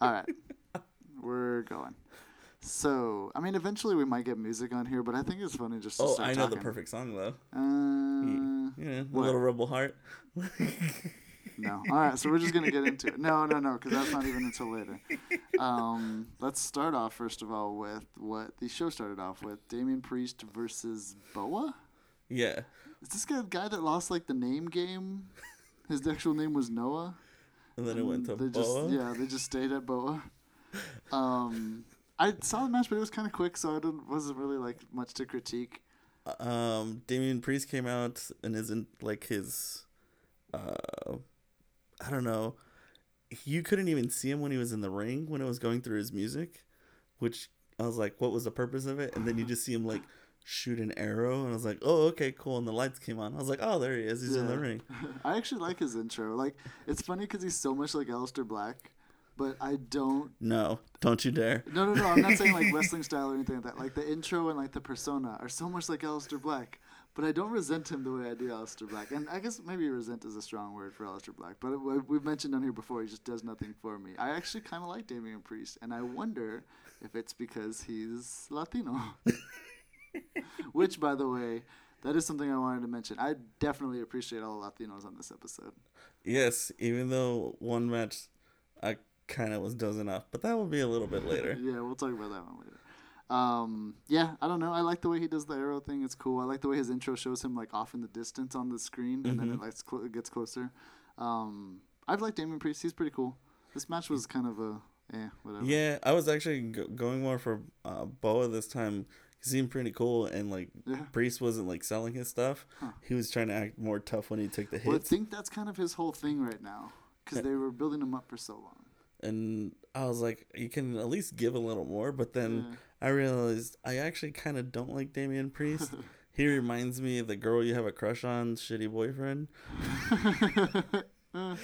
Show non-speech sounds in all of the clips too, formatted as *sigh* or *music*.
All right, we're going. So, I mean, eventually we might get music on here, but I think it's funny just to Oh, start I know talking. the perfect song though. Uh, Yeah, what? little rebel heart. No. All right, so we're just gonna get into it. No, no, no, because that's not even until later. Um, let's start off first of all with what the show started off with: Damian Priest versus Boa. yeah, Is this guy the guy that lost like the name game? His actual name was Noah. And then it went to they just yeah, they just stayed at Boa. Um, I saw the match, but it was kind of quick, so I didn't wasn't really like much to critique. um Damian Priest came out and isn't like his uh I don't know. You couldn't even see him when he was in the ring when it was going through his music, which I was like, what was the purpose of it? And then you just see him like shoot an arrow and I was like, Oh, okay, cool. And the lights came on. I was like, Oh, there he is, he's in the ring. *laughs* I actually like his intro. Like it's funny because he's so much like Aleister Black, but I don't. No, don't you dare. No, no, no. I'm not saying like *laughs* wrestling style or anything like that. Like the intro and like the persona are so much like Aleister Black, but I don't resent him the way I do Aleister Black. And I guess maybe resent is a strong word for Aleister Black, but we've mentioned on here before he just does nothing for me. I actually kind of like Damian Priest, and I wonder if it's because he's Latino. *laughs* *laughs* Which, by the way, that is something I wanted to mention. I definitely appreciate all the Latinos on this episode. Yes, even though one match I kind of was dozing off, but that will be a little bit later. *laughs* yeah, we'll talk about that one later. Um, yeah, I don't know. I like the way he does the arrow thing. It's cool. I like the way his intro shows him like off in the distance on the screen, and then it like cl- gets closer. Um, I've liked Damian Priest. He's pretty cool. This match was kind of a eh, whatever. Yeah, I was actually go- going more for uh, Boa this time. He seemed pretty cool, and like Yeah. Priest wasn't like selling his stuff. He was trying to act more tough when he took the Well, I think that's kind of his whole thing right now because eh. they were building him up for so long. and I was like, you can at least give a little more. But then Yeah. I realized I actually kind of don't like Damian Priest. *laughs* he reminds me of the girl you have a crush on, shitty boyfriend. *laughs* And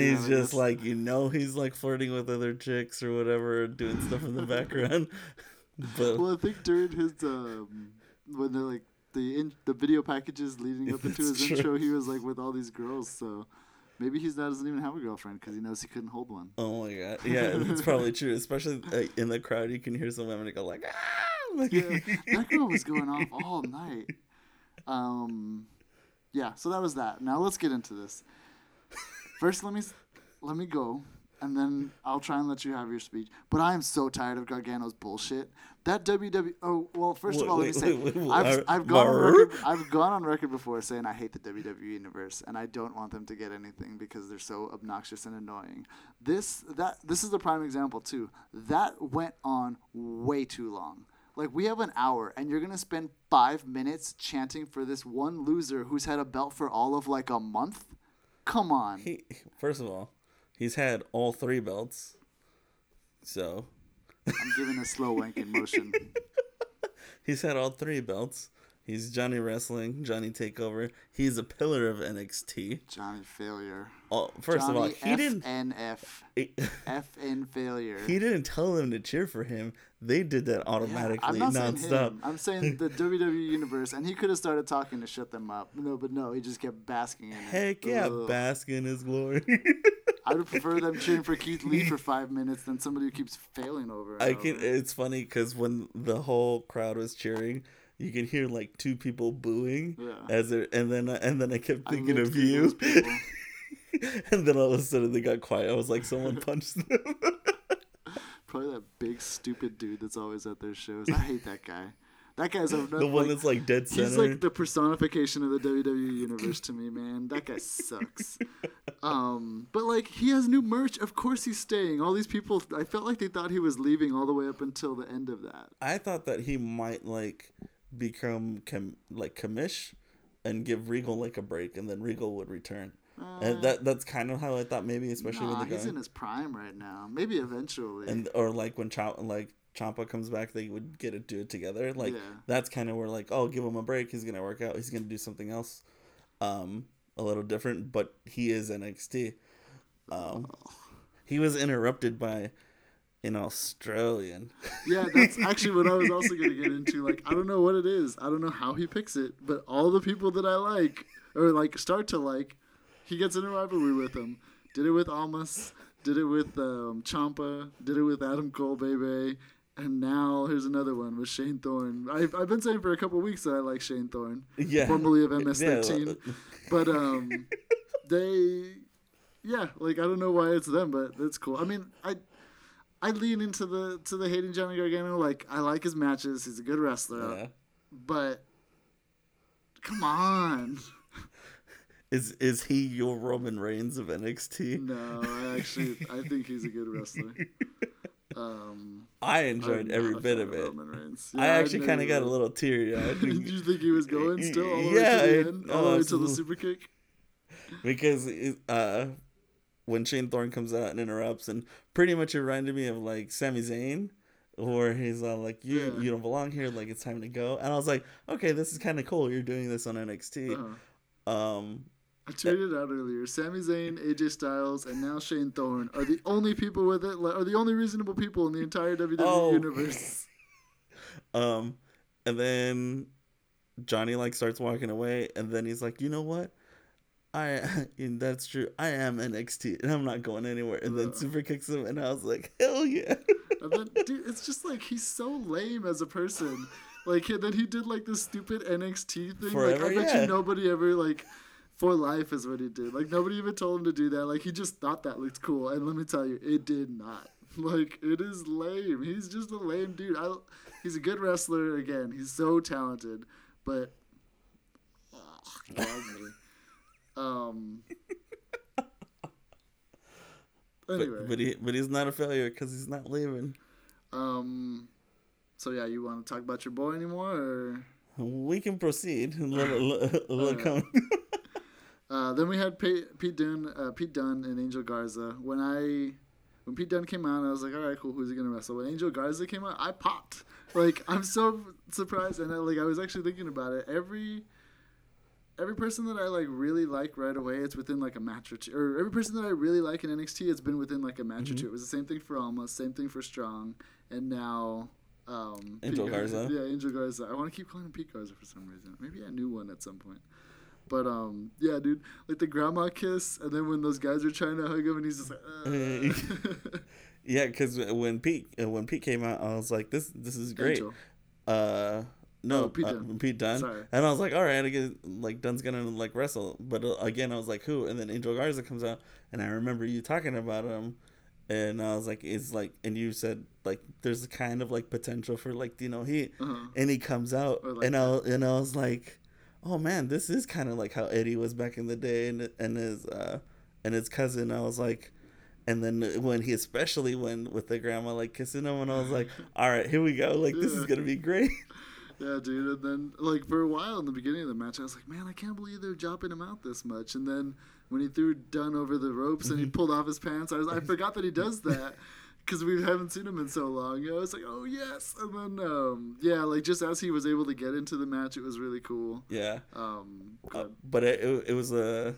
he's just like you know he's like flirting with other chicks or whatever doing stuff in the *laughs* background but Well, I think during his um, when they're like the in, the video packages leading up into his true. intro, he was like with all these girls. So maybe he's not doesn't even have a girlfriend because he knows he couldn't hold one. oh my god yeah it's probably true especially uh, in the crowd you can hear some women go like ah like, Yeah, that girl was going off all night. Um, yeah. So that was that. Now let's get into this. First, let me let me go, and then I'll try and let you have your speech. But I am so tired of Gargano's bullshit. That WWE. Oh well, first of Wait, all, let me wait, say I've, I've gone on record. I've gone on record before saying I hate the WWE universe and I don't want them to get anything because they're so obnoxious and annoying. This that this is the prime example too. That went on way too long. Like we have an hour and you're gonna spend five minutes chanting for this one loser who's had a belt for all of like a month. Come on. he, first of all he's had all three belts so I'm giving a slow wanking motion. *laughs* he's had all three belts he's johnny wrestling johnny takeover he's a pillar of nxt Johnny failure. oh, first of all Johnny he didn't he, FN failure. he didn't tell them to cheer for him they did that Yeah, automatically I'm not saying him. I'm saying the WWE universe, and he could have started talking to shut them up. No, but no, he just kept basking in it. Heck yeah, Ugh. bask in his glory. *laughs* I would prefer them cheering for Keith Lee for *laughs* five minutes than somebody who keeps failing over. I can. over. It's funny because when the whole crowd was cheering, you can hear like two people booing Yeah. as it, and then and then I kept thinking lived of you, *laughs* and then all of a sudden they got quiet. I was like, someone *laughs* punched them. Probably that big stupid dude that's always at their shows. I hate that guy. That guy's a, *laughs* the one that's like dead center. He's like the personification of the WWE universe to me, man. That guy sucks. *laughs* Um, but like he has new merch. Of course he's staying. All these people, I felt like they thought he was leaving all the way up until the end of that. I thought that he might like become com- like commish and give Regal like a break, and then Regal would return. and that that's kind of how I thought maybe, especially Uh, Nah, with the he's guy. in his prime right now. Maybe eventually. and or like when Chomp like Ciampa comes back, they would get to do it together. Like Yeah. that's kind of where like, oh, give him a break. He's gonna work out. He's gonna do something else, um, a little different. But he is NXT. Um, he was interrupted by an Australian. yeah, that's *laughs* actually what I was also gonna get into. Like, I don't know what it is. I don't know how he picks it, but all the people that I like or like start to like, he gets in a rivalry with them. Did it with Almas. did it with um, Ciampa, did it with Adam Cole, baby, and now here's another one with Shane Thorne. I've, I've been saying for a couple weeks that I like Shane Thorne, Yeah. formerly of MS13, *laughs* Yeah. but um, *laughs* they, yeah, like I don't know why it's them, but that's cool. I mean, I. I lean into the to the hating Johnny Gargano. Like I like his matches. He's a good wrestler, Yeah. but come on. *laughs* Is is he your Roman Reigns of NXT? No, I actually I think he's a good wrestler. Um, I enjoyed every bit of it. Reigns. I actually kind of got a little teary eyed *laughs* Did you think he was going *laughs* still all the way Yeah, to the end, all the way to the super kick? because uh, when Shane Thorne comes out and interrupts, and pretty much it reminded me of like Sami Zayn, where he's all like, "You Yeah. you don't belong here. Like it's time to go." And I was like, "Okay, this is kind of cool. You're doing this on NXT." Uh-huh. Um, I tweeted out earlier. Sami Zayn, AJ Styles, and now Shane Thorne are the only people with it. Are the only reasonable people in the entire WWE Oh. universe. *laughs* um, and then Johnny like starts walking away, and then he's like, "You know what?" I *laughs* that's true. I am NXT, and I'm not going anywhere. And then Uh. super kicks him, and I was like, "Hell yeah!" And then, dude, it's just like he's so lame as a person. Like, then he did like this stupid NXT thing. Forever, like, I bet yeah. you nobody ever like. For life is what he did. Like nobody even told him to do that. Like he just thought that looked cool, and let me tell you, it did not. *laughs* Like it is lame. He's just a lame dude. I, he's a good wrestler. Again, he's so talented, but. *laughs* Um. Anyway, But, but he but he's not a failure because he's not leaving. Um. So yeah, you want to talk about your boy anymore? Or We can proceed. Let, let, let come. *laughs* uh, then we had Pete, Pete Dunne, uh, Pete Dunne and Angel Garza. When I when Pete Dunne came out, I was like, all right, cool. Who's he gonna wrestle? When Angel Garza came out, I popped. Like I'm so surprised, and I, like I was actually thinking about it. Every every person that I like really like right away, it's within like a match or two. Or every person that I really like in NXT, it's been within like a match or Mhm. two. It was the same thing for Alma, same thing for Strong, and now. Um, Angel Pete Garza. Yeah, Angel Garza. I want to keep calling him Pete Garza for some reason. Maybe I knew one at some point. But um, yeah, dude, like the grandma kiss, and then when those guys are trying to hug him, and he's just like, uh. *laughs* yeah, because when Pete uh, when Pete came out, I was like, this this is great. Angel. Uh, no, Oh, Pete uh. Pete Dunne. Sorry. And I was like, all right, I guess like Dunne's gonna like wrestle, but uh, again, I was like, who? And then Angel Garza comes out, and I remember you talking about him, and I was like, it's like, and you said like, there's a kind of like potential for like you know he, Uh-huh. and he comes out, like and I and I was like, oh man, this is kind of like how Eddie was back in the day, and and his uh and his cousin. I was like. And then when he, especially when with the grandma like kissing him, and I was like, *laughs* "All right, here we go. Like this is gonna be great." *laughs* Yeah, dude. And then, like, for a while in the beginning of the match, I was like, man, I can't believe they're dropping him out this much. And then when he threw Dunne over the ropes and he Mm-hmm. pulled off his pants, I was I forgot that he does that *laughs* because we haven't seen him in so long. I was like, oh, yes. And then, um, yeah, like, just as he was able to get into the match, it was really cool. Yeah. Um, Uh, but it, it, it was a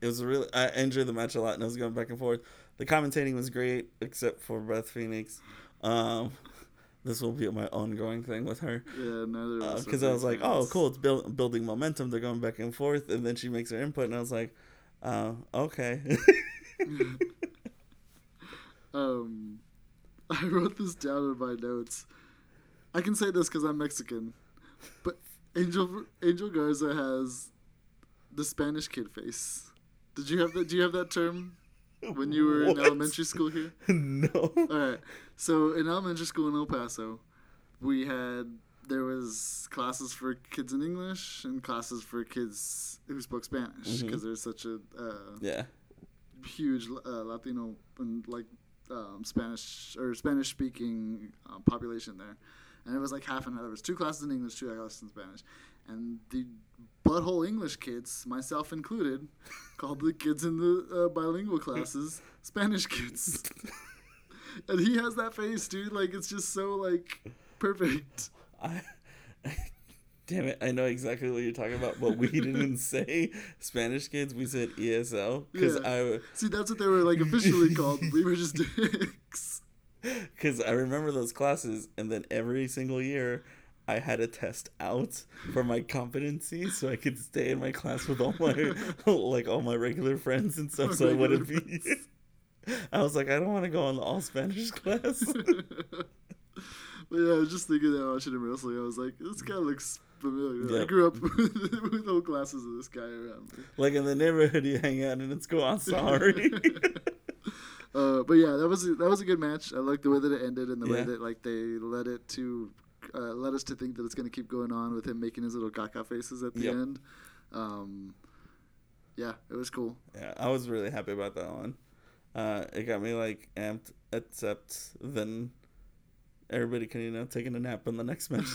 it was a really I enjoyed the match a lot and I was going back and forth. The commentating was great except for Beth Phoenix. Um, *laughs* this will be my ongoing thing with her yeah, neither because Uh, I was like, oh, cool, it's build, building momentum. They're going back and forth, and then she makes her input, and I was like, oh, okay. *laughs* *laughs* Um, *laughs* I wrote this down in my notes. I can say this because I'm Mexican, but Angel Angel Garza has the Spanish kid face. Did you have that? Do you have that term when you were in elementary school here? *laughs* no. All right. So in elementary school in El Paso, we had there was classes for kids in English and classes for kids who spoke Spanish because there's such a uh, Yeah. huge uh, Latino and like um, Spanish or Spanish speaking uh, population there, and it was like half and half. There was two classes in English, two classes in Spanish, and the butthole English kids, myself included, *laughs* called the kids in the uh, bilingual classes Spanish kids. *laughs* and he has that face, dude. Like it's just so like perfect. *laughs* I. Damn it! I know exactly what you're talking about, but we *laughs* didn't say Spanish kids. We said ESL because Yeah. I See, that's what they were like officially *laughs* called. We were just dicks. Because I remember those classes, and then every single year, I had a test out for my competency, so I could stay in my class with all my *laughs* like all my regular friends and stuff, so I wouldn't be. I was like, I don't want to go on the all Spanish class. But yeah, I was just thinking that watching him wrestling. I was like, this guy looks familiar. I grew up *laughs* with, with glasses of this guy around me. like in the neighborhood you hang out in, it's go on sorry. *laughs* Uh, but yeah, that was a, that was a good match. I like the way that it ended and the way that like they led it to uh, led us to think that it's going to keep going on with him making his little caca faces at the Yep. end. Um, yeah, it was cool. yeah, I was really happy about that one. Uh, it got me like amped, except then everybody can you know taking a nap in the next match.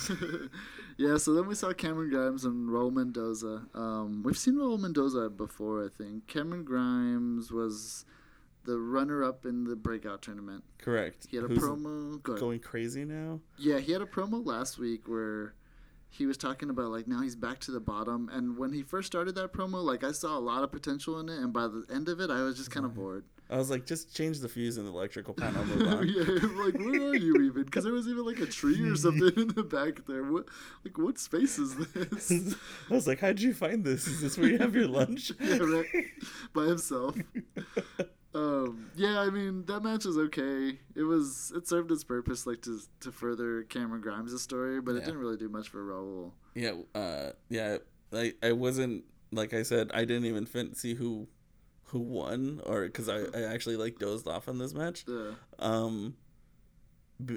*laughs* yeah, so then we saw Cameron Grimes and Raul Mendoza. Um, we've seen Raul Mendoza before, I think. Cameron Grimes was the runner-up in the breakout tournament. Correct. He had a Who's promo. Go going crazy now. Yeah, he had a promo last week where he was talking about like now he's back to the bottom. And when he first started that promo, like I saw a lot of potential in it, and by the end of it, I was just kind of bored. I was like, just change the fuse in the electrical panel. *laughs* Yeah, like where are you even? Because there was even like a tree or something in the back there. What, like what space is this? *laughs* I was like, how'd you find this? Is this where you have your lunch? *laughs* yeah, right. By himself. Um, yeah, I mean that match was okay. It was it served its purpose, like to to further Cameron Grimes' story, but it didn't really do much for Raul. Yeah, uh, yeah. I I wasn't like I said. I didn't even fin- see who who won, or because I, I actually like dozed off on this match. Yeah. Um,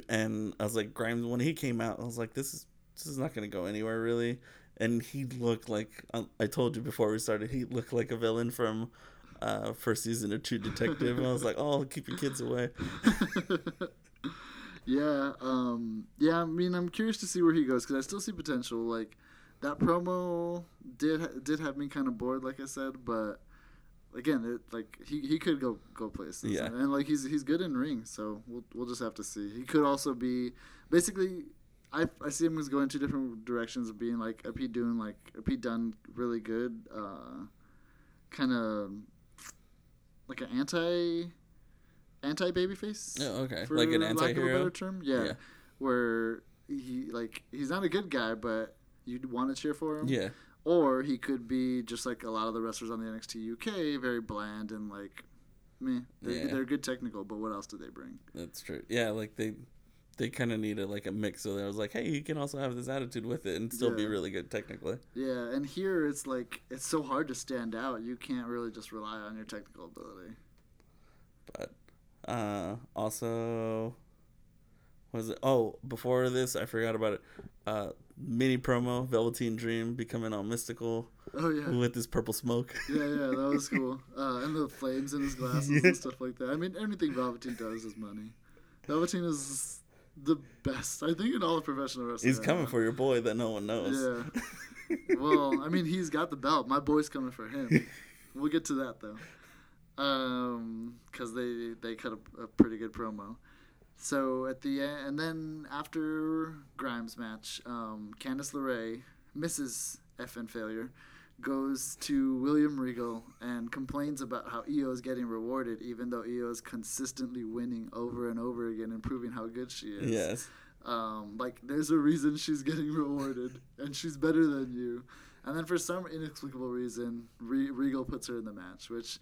and I was like Grimes when he came out. I was like, this is this is not gonna go anywhere really. And he looked like uh, I told you before we started. He looked like a villain from uh, first season of True Detective. and I was like, oh, keep your kids away. *laughs* yeah, um, yeah. I mean, I'm curious to see where he goes because I still see potential. Like that promo did did have me kind of bored, like I said, but again, it like he, he could go go places. Yeah. and like he's he's good in ring, so we'll we'll just have to see. He could also be basically. I, I see him as going two different directions of being like if he doing like if he done really good, uh, kind of like an anti anti babyface. Oh, okay. for Like an lack a anti-hero? better term. Yeah, Yeah. where he like he's not a good guy, but you'd want to cheer for him. Yeah, Or he could be just like a lot of the wrestlers on the NXT UK, very bland and like, meh. They're, Yeah. they're good technical, but what else do they bring? that's true. Yeah, like they they kind of needed like a mix. So I was like, hey, you can also have this attitude with it and still be really good technically. Yeah, and here it's like it's so hard to stand out. You can't really just rely on your technical ability. But uh, also, was it? Oh, before this, I forgot about it. Uh, mini promo, Velveteen Dream becoming all mystical Oh yeah. with this purple smoke. Yeah, yeah, that was *laughs* cool. Uh, and the flames in his glasses Yeah. and stuff like that. I mean, anything Velveteen does is money. Velveteen is the best, I think, in all of professional wrestling. He's right coming now. for your boy that no one knows. Yeah. *laughs* well, I mean, he's got the belt. My boy's coming for him. We'll get to that though, um, because they they cut a, a pretty good promo. So at the end, and then after Grimes match, um, Candice LeRae, Mrs. FN Failure, goes to William Regal and complains about how Io is getting rewarded, even though Io is consistently winning over and over again and proving how good she is. Yes. Um, like there's a reason she's *laughs* getting rewarded, and she's better than you. And then for some inexplicable reason, Re- Regal puts her in the match, which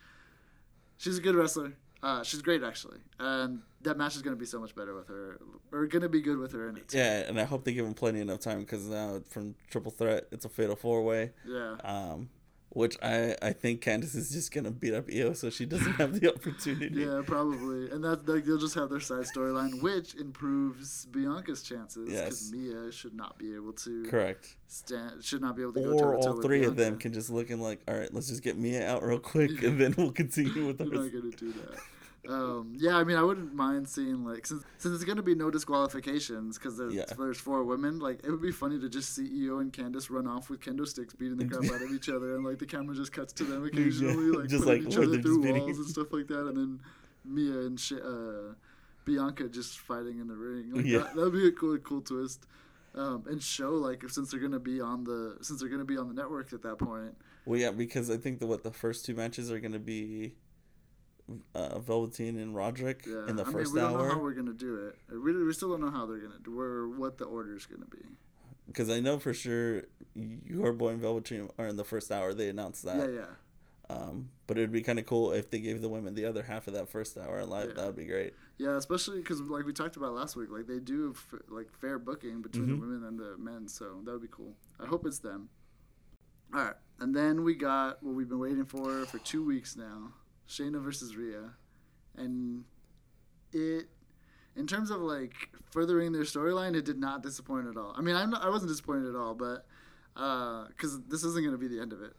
she's a good wrestler. Uh, she's great actually, and that match is gonna be so much better with her, or gonna be good with her in it. Yeah, and I hope they give him plenty enough time because now from Triple Threat, it's a fatal four way. Yeah. Um, which I I think Candice is just gonna beat up Io so she doesn't have the opportunity. Yeah, probably, and that like they'll just have their side storyline, which improves Bianca's chances Yes. Mia should not be able to Correct. stand, should not be able to go Or all three of them can just look and like, all right, let's just get Mia out real quick, *laughs* and then we'll continue with You're not gonna do that. Um, yeah, I mean, I wouldn't mind seeing like since since it's gonna be no disqualifications because there's Yeah. there's four women. Like it would be funny to just see Io and Candice run off with kendo sticks, beating the crap out of each other, and like the camera just cuts to them occasionally, like just putting like each other through beating- walls and stuff like that, and then Mia and Sh- uh, Bianca just fighting in the ring. Like, Yeah. that would be a cool cool twist. Um, and show like if, since they're gonna be on the since they're gonna be on the network at that point. Well, yeah, because I think that what the first two matches are gonna be, uh, Velveteen and Roderick Yeah, in the I first mean, we don't know how hour. we're gonna do it. We, we still don't know how they're gonna do or what the order is gonna be. Because I know for sure your boy and Velveteen are in the first hour. They announced that. Yeah, yeah. Um, but it would be kind of cool if they gave the women the other half of that first hour live. Yeah. That would be great. Yeah, especially because like we talked about last week, like they do f- like fair booking between Mhm. the women and the men, so that would be cool. I hope it's them. All right, and then we got what we've been waiting for for two weeks now: Shayna versus Rhea, and it, in terms of like furthering their storyline, it did not disappoint at all. I mean, I'm not, I wasn't disappointed at all, but because this isn't going to be the end of it.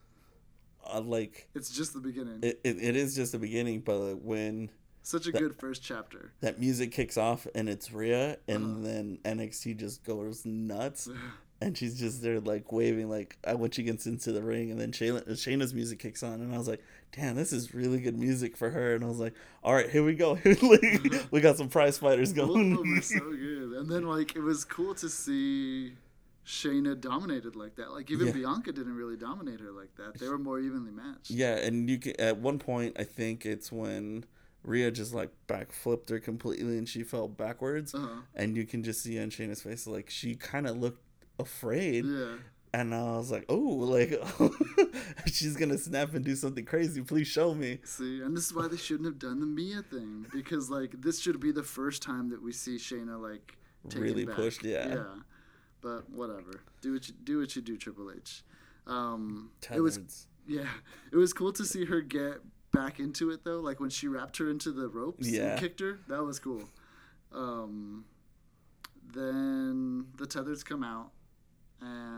Uh, like It's just the beginning. it, it, it is just the beginning, but like, when Such a that- good first chapter. that music kicks off and it's Rhea, and Uh-huh. then NXT just goes nuts, *sighs* and she's just there like waving like uh, when she gets into the ring, and then Shayna, Shayna's music kicks on, and I was like, damn, this is really good music for her, and I was like, all right, here we go, *laughs* we got some prize fighters Both of going. them are so *laughs* good. And then like it was cool to see Shayna dominated like that. Like even Yeah. Bianca didn't really dominate her like that. They were more evenly matched. yeah, and you can at one point I think it's when. Rhea just like back flipped her completely and she fell backwards Uh-huh. and you can just see on Shayna's face like she kind of looked afraid Yeah. And I was like, oh, like *laughs* she's gonna snap and do something crazy. Please show me. See, and this is why they shouldn't have done the Mia thing because like this should be the first time that we see Shayna like Really back. pushed, yeah. Yeah. But whatever. Do what you do what you do, Triple H. Um, it was Yeah, it was cool to see her get back into it though. Like when she wrapped her into the ropes Yeah. and kicked her, that was cool. Um, then the tethers come out and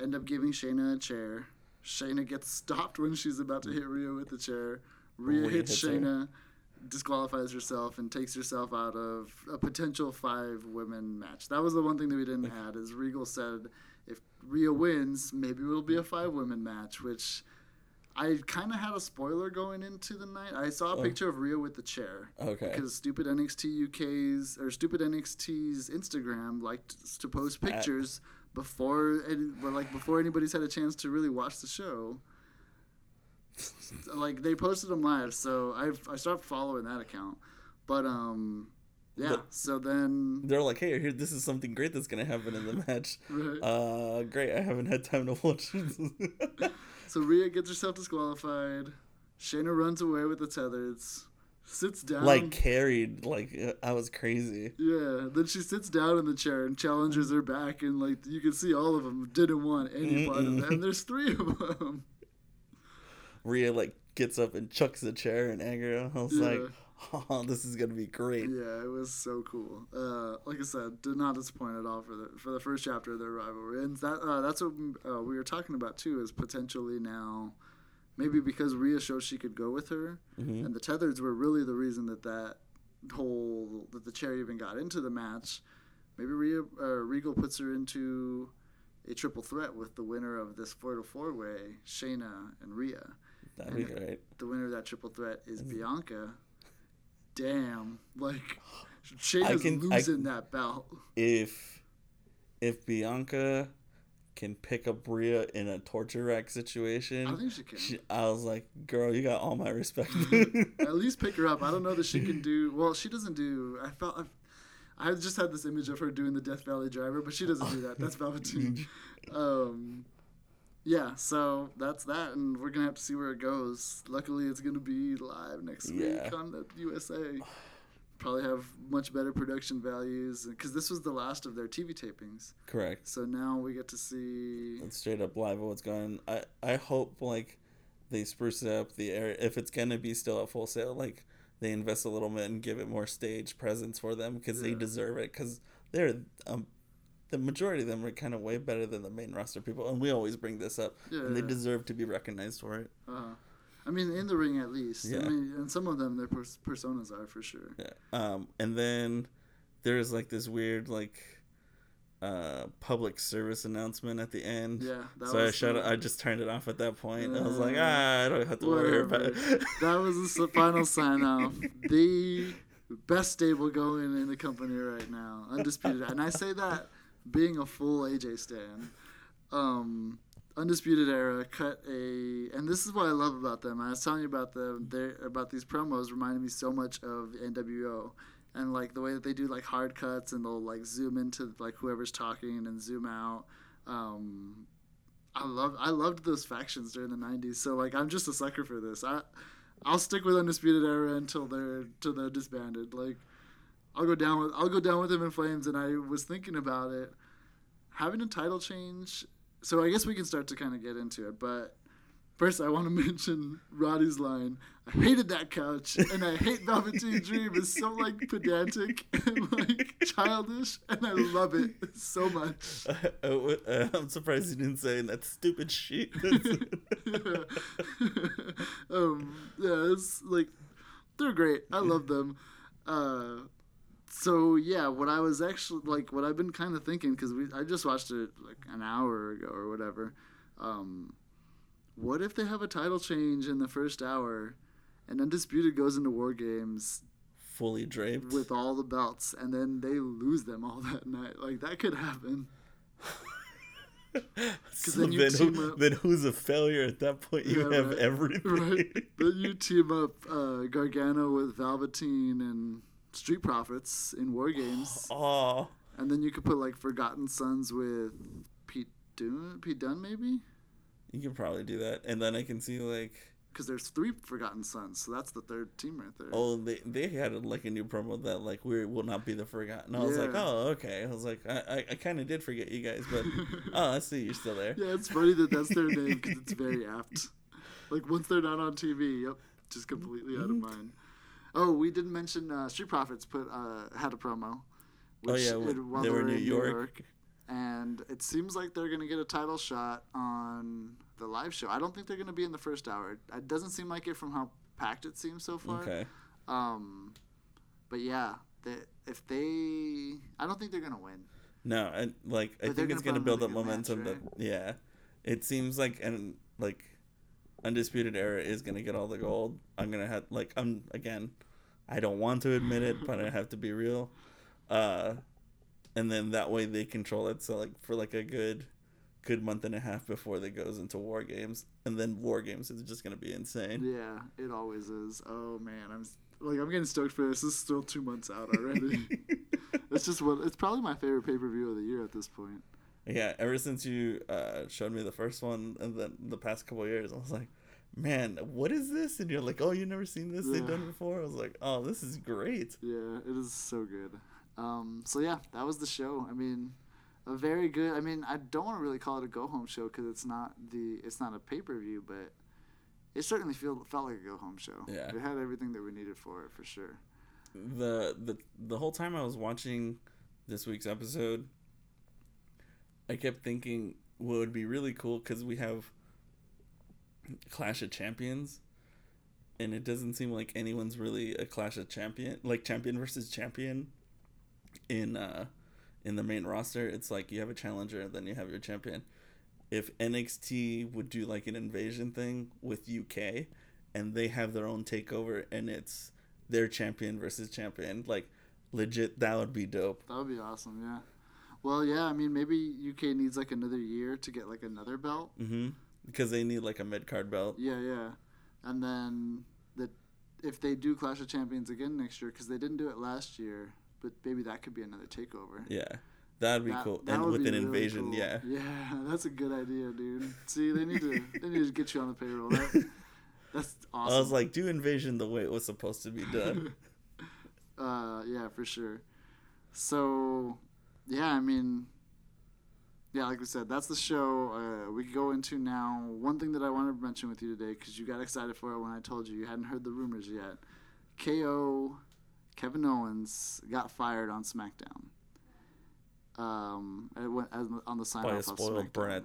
end up giving Shayna a chair. Shayna gets stopped when she's about to hit Rhea with the chair. Rhea hits hits her. Shayna, disqualifies herself, and takes herself out of a potential five women match. That was the one thing that we didn't add. Is Regal said if Rhea wins, maybe it'll be a five women match, which I kind of had a spoiler going into the night. I saw a Oh. picture of Rhea with the chair Okay. because stupid NXT UK's or stupid NXT's Instagram liked to post pictures before any, well, like before anybody's had a chance to really watch the show. *laughs* like they posted them live, so I I started following that account. But um, yeah. But- so then They're like, hey, here, this is something great that's gonna happen in the match. right. Uh, great. I haven't had time to watch. *laughs* So Rhea gets herself disqualified. Shayna runs away with the tethers, sits down. like carried. Like I was crazy. yeah, then she sits down in the chair and challenges her back, and like you can see all of them didn't want any part of that. And there's three of them. Rhea like gets up and chucks the chair in anger. I was Yeah. like, oh, this is gonna be great. Yeah, it was so cool. Uh, like I said, did not disappoint at all for the for the first chapter of their rivalry, and that uh, that's what uh, we were talking about too. Is potentially now, maybe because Rhea showed she could go with her, hmm and the tethers were really the reason that that whole that the chair even got into the match. Maybe Rhea, uh, Regal puts her into a triple threat with the winner of this four to four way, Shayna and Rhea. That'd be great. The winner of that triple threat is Mm. Bianca. Damn, like Shayna's can- I- losing that belt. If if Bianca can pick up Rhea in a torture rack situation, I think she can. She, I was like, girl, you got all my respect. At *laughs* least pick her up. I don't know that she can do. Well, she doesn't do. I felt. I've, I just had this image of her doing the Death Valley Driver, but she doesn't do that. That's Velveteen. *laughs* Um, yeah, so that's that, and we're gonna have to see where it goes. Luckily, it's gonna be live next Yeah. week on the USA. Probably have much better production values because this was the last of their TV tapings. Correct. So now we get to see. It's straight up live what's going. I I hope like they spruce it up the air if it's gonna be still at Full Sail. Like they invest a little bit and give it more stage presence for them because they deserve it. Because they're um, the majority of them are kind of way better than the main roster people, and we always bring this up. Yeah, and they yeah. deserve to be recognized for it. Uh, I mean, in the ring at least. Yeah. I mean, and some of them their pers- personas are for sure. Yeah. Um, and then there's like this weird like uh public service announcement at the end. Yeah, that so I shut. I just turned it off at that point. I was like, Uh, ah, I don't have to worry about it. *laughs* that was the final sign off. The best stable going in the company right now, undisputed. And I say that being a full AJ stan. Um, undisputed era cut a, and this is what I love about them. I was telling you about them. They about these promos reminded me so much of NWO. And like the way that they do like hard cuts and they'll like zoom into like whoever's talking and zoom out. Um, I love I loved those factions during the '90s. So like I'm just a sucker for this. I I'll stick with Undisputed Era until they're until they're disbanded. Like I'll go down with I'll go down with them in flames. And I was thinking about it, having a title change. So I guess we can start to kind of get into it, but First, I want to *laughs* mention Roddy's line. I hated that couch, and I hate Velveteen Dream. It's so like pedantic *laughs* and like childish, and I love it so much. *laughs* Uh, uh, I'm surprised you didn't say that stupid shit. yeah. um, yeah, it's like they're great. I love them. Uh, so yeah, what I was actually like, what I've been kind of thinking because we I just watched it like an hour ago or whatever. Um, what if they have a title change in the first hour and Undisputed goes into War Games fully draped with all the belts and then they lose them all *laughs* that night? Like, that could happen. *laughs* so then, then, who, then, who's a failure at that point? You yeah, have right, *laughs* everything. Right. Then you team up uh, Gargano with Velveteen and Street Profits in War Games. Oh. And then you could put like Forgotten Sons with Pete Dunne, Pete Dunne maybe. You can probably do that, and then I can see like because there's three Forgotten Sons, so that's the third team right there. Oh, they they had like a new promo that like we will not be the Forgotten. I was like, oh okay. I was like, I I, I kind of did forget you guys, but *laughs* oh, I see you're still there. Yeah, it's funny that that's their name because it's very *laughs* apt. Like once they're not on TV, yep, just completely out of mind. Oh, we didn't mention uh, Street Profits put uh, had a promo. oh yeah, it, they were in New York. New York and it seems like they're going to get a title shot on the live show. I don't think they're going to be in the first hour. It doesn't seem like it from how packed it seems so far. Okay. Um, but yeah, they, if they, I don't think they're going to win. No, and like but I think it's going to build up momentum. Match, right? that yeah, it seems like and like undisputed era is going to get all the gold. I'm gonna have like I'm again. I don't want to admit it, but I have to be real. Uh, and then that way they control it. So like for like a good, good month and a half before they goes into war games, and then war games is just gonna be insane. Yeah, it always is. Oh man, I'm like I'm getting stoked for this. This is still two months out already. *laughs* it's just what it's probably my favorite pay per view of the year at this point. Yeah, ever since you uh, showed me the first one, and then the past couple years, I was like, man, what is this? And you're like, oh, you never seen this? Yeah. They've done before. I was like, oh, this is great. Yeah, it is so good. Um, so yeah, that was the show. I mean, a very good. I mean, I don't want to really call it a go home show because it's not the it's not a pay per view, but it certainly feel, felt like a go home show. Yeah, it had everything that we needed for it for sure. The the the whole time I was watching this week's episode, I kept thinking what would be really cool because we have Clash of Champions, and it doesn't seem like anyone's really a Clash of Champion like champion versus champion in uh in the main roster, it's like you have a challenger, then you have your champion. If NXT would do like an invasion thing with UK, and they have their own takeover, and it's their champion versus champion, like legit, that would be dope. That would be awesome. Yeah. Well, yeah. I mean, maybe UK needs like another year to get like another belt. Mm-hmm. Because they need like a mid card belt. Yeah, yeah. And then the if they do Clash of Champions again next year, because they didn't do it last year, but maybe that could be another takeover. Yeah. That'd be that, cool. That and with an really invasion, cool. yeah. Yeah, *laughs* that's a good idea, dude. See, they need to *laughs* they need to get you on the payroll. That, *laughs* that's awesome. I was like, do invasion the way it was supposed to be done. uh, yeah, for sure. So, yeah, I mean, yeah, like we said, that's the show. Uh, we go into now. One thing that I wanted to mention with you today, because you got excited for it when I told you you hadn't heard the rumors yet. KO Kevin Owens got fired on SmackDown. Um, it went as, on the sign by off of SmackDown. Brett.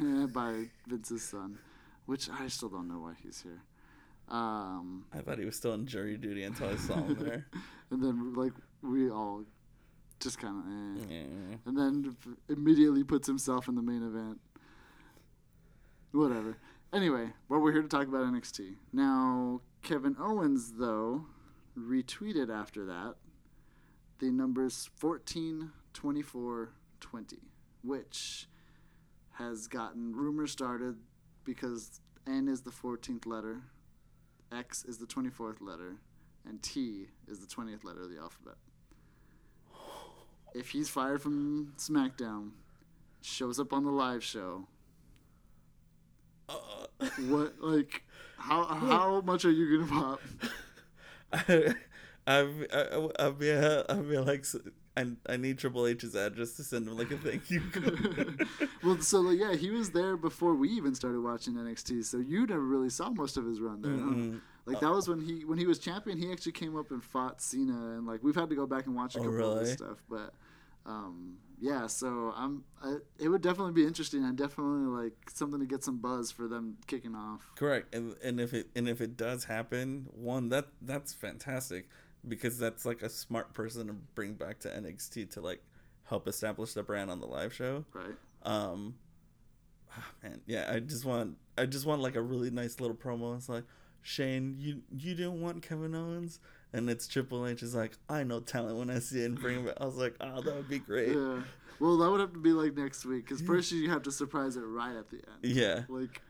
yeah, *laughs* by Vince's son, which I still don't know why he's here. Um, I thought he was still on jury duty until I saw him there. *laughs* and then, like, we all just kind of, eh. yeah. and then immediately puts himself in the main event. Whatever. Anyway, well, we're here to talk about NXT. Now, Kevin Owens, though, retweeted after that the numbers 14, 24, 20, which has gotten rumors started because N is the 14th letter, X is the 24th letter, and T is the 20th letter of the alphabet. If he's fired from SmackDown, shows up on the live show, Uh, What like how *laughs* how much are you gonna pop? *laughs* I, I, I, I'll be, uh, I'll be like, I, I need Triple H's address to send him like a thank you. *laughs* well, so like, yeah, he was there before we even started watching NXT. So you never really saw most of his run there. huh? Like that was when he when he was champion. He actually came up and fought Cena, and like we've had to go back and watch a Oh, couple of his stuff. But um, yeah, so I'm I, it would definitely be interesting and definitely like something to get some buzz for them kicking off. Correct, and and if it and if it does happen, one that that's fantastic because that's like a smart person to bring back to NXT to like help establish the brand on the live show. Right. Um, ah, man, yeah, I just want I just want like a really nice little promo. It's like Shane, you you didn't want Kevin Owens, and it's Triple H is like I know talent when I see it and bring back. I was like, oh, that would be great. Yeah. Well, that would have to be like next week because first you have to surprise it right at the end. Yeah. Like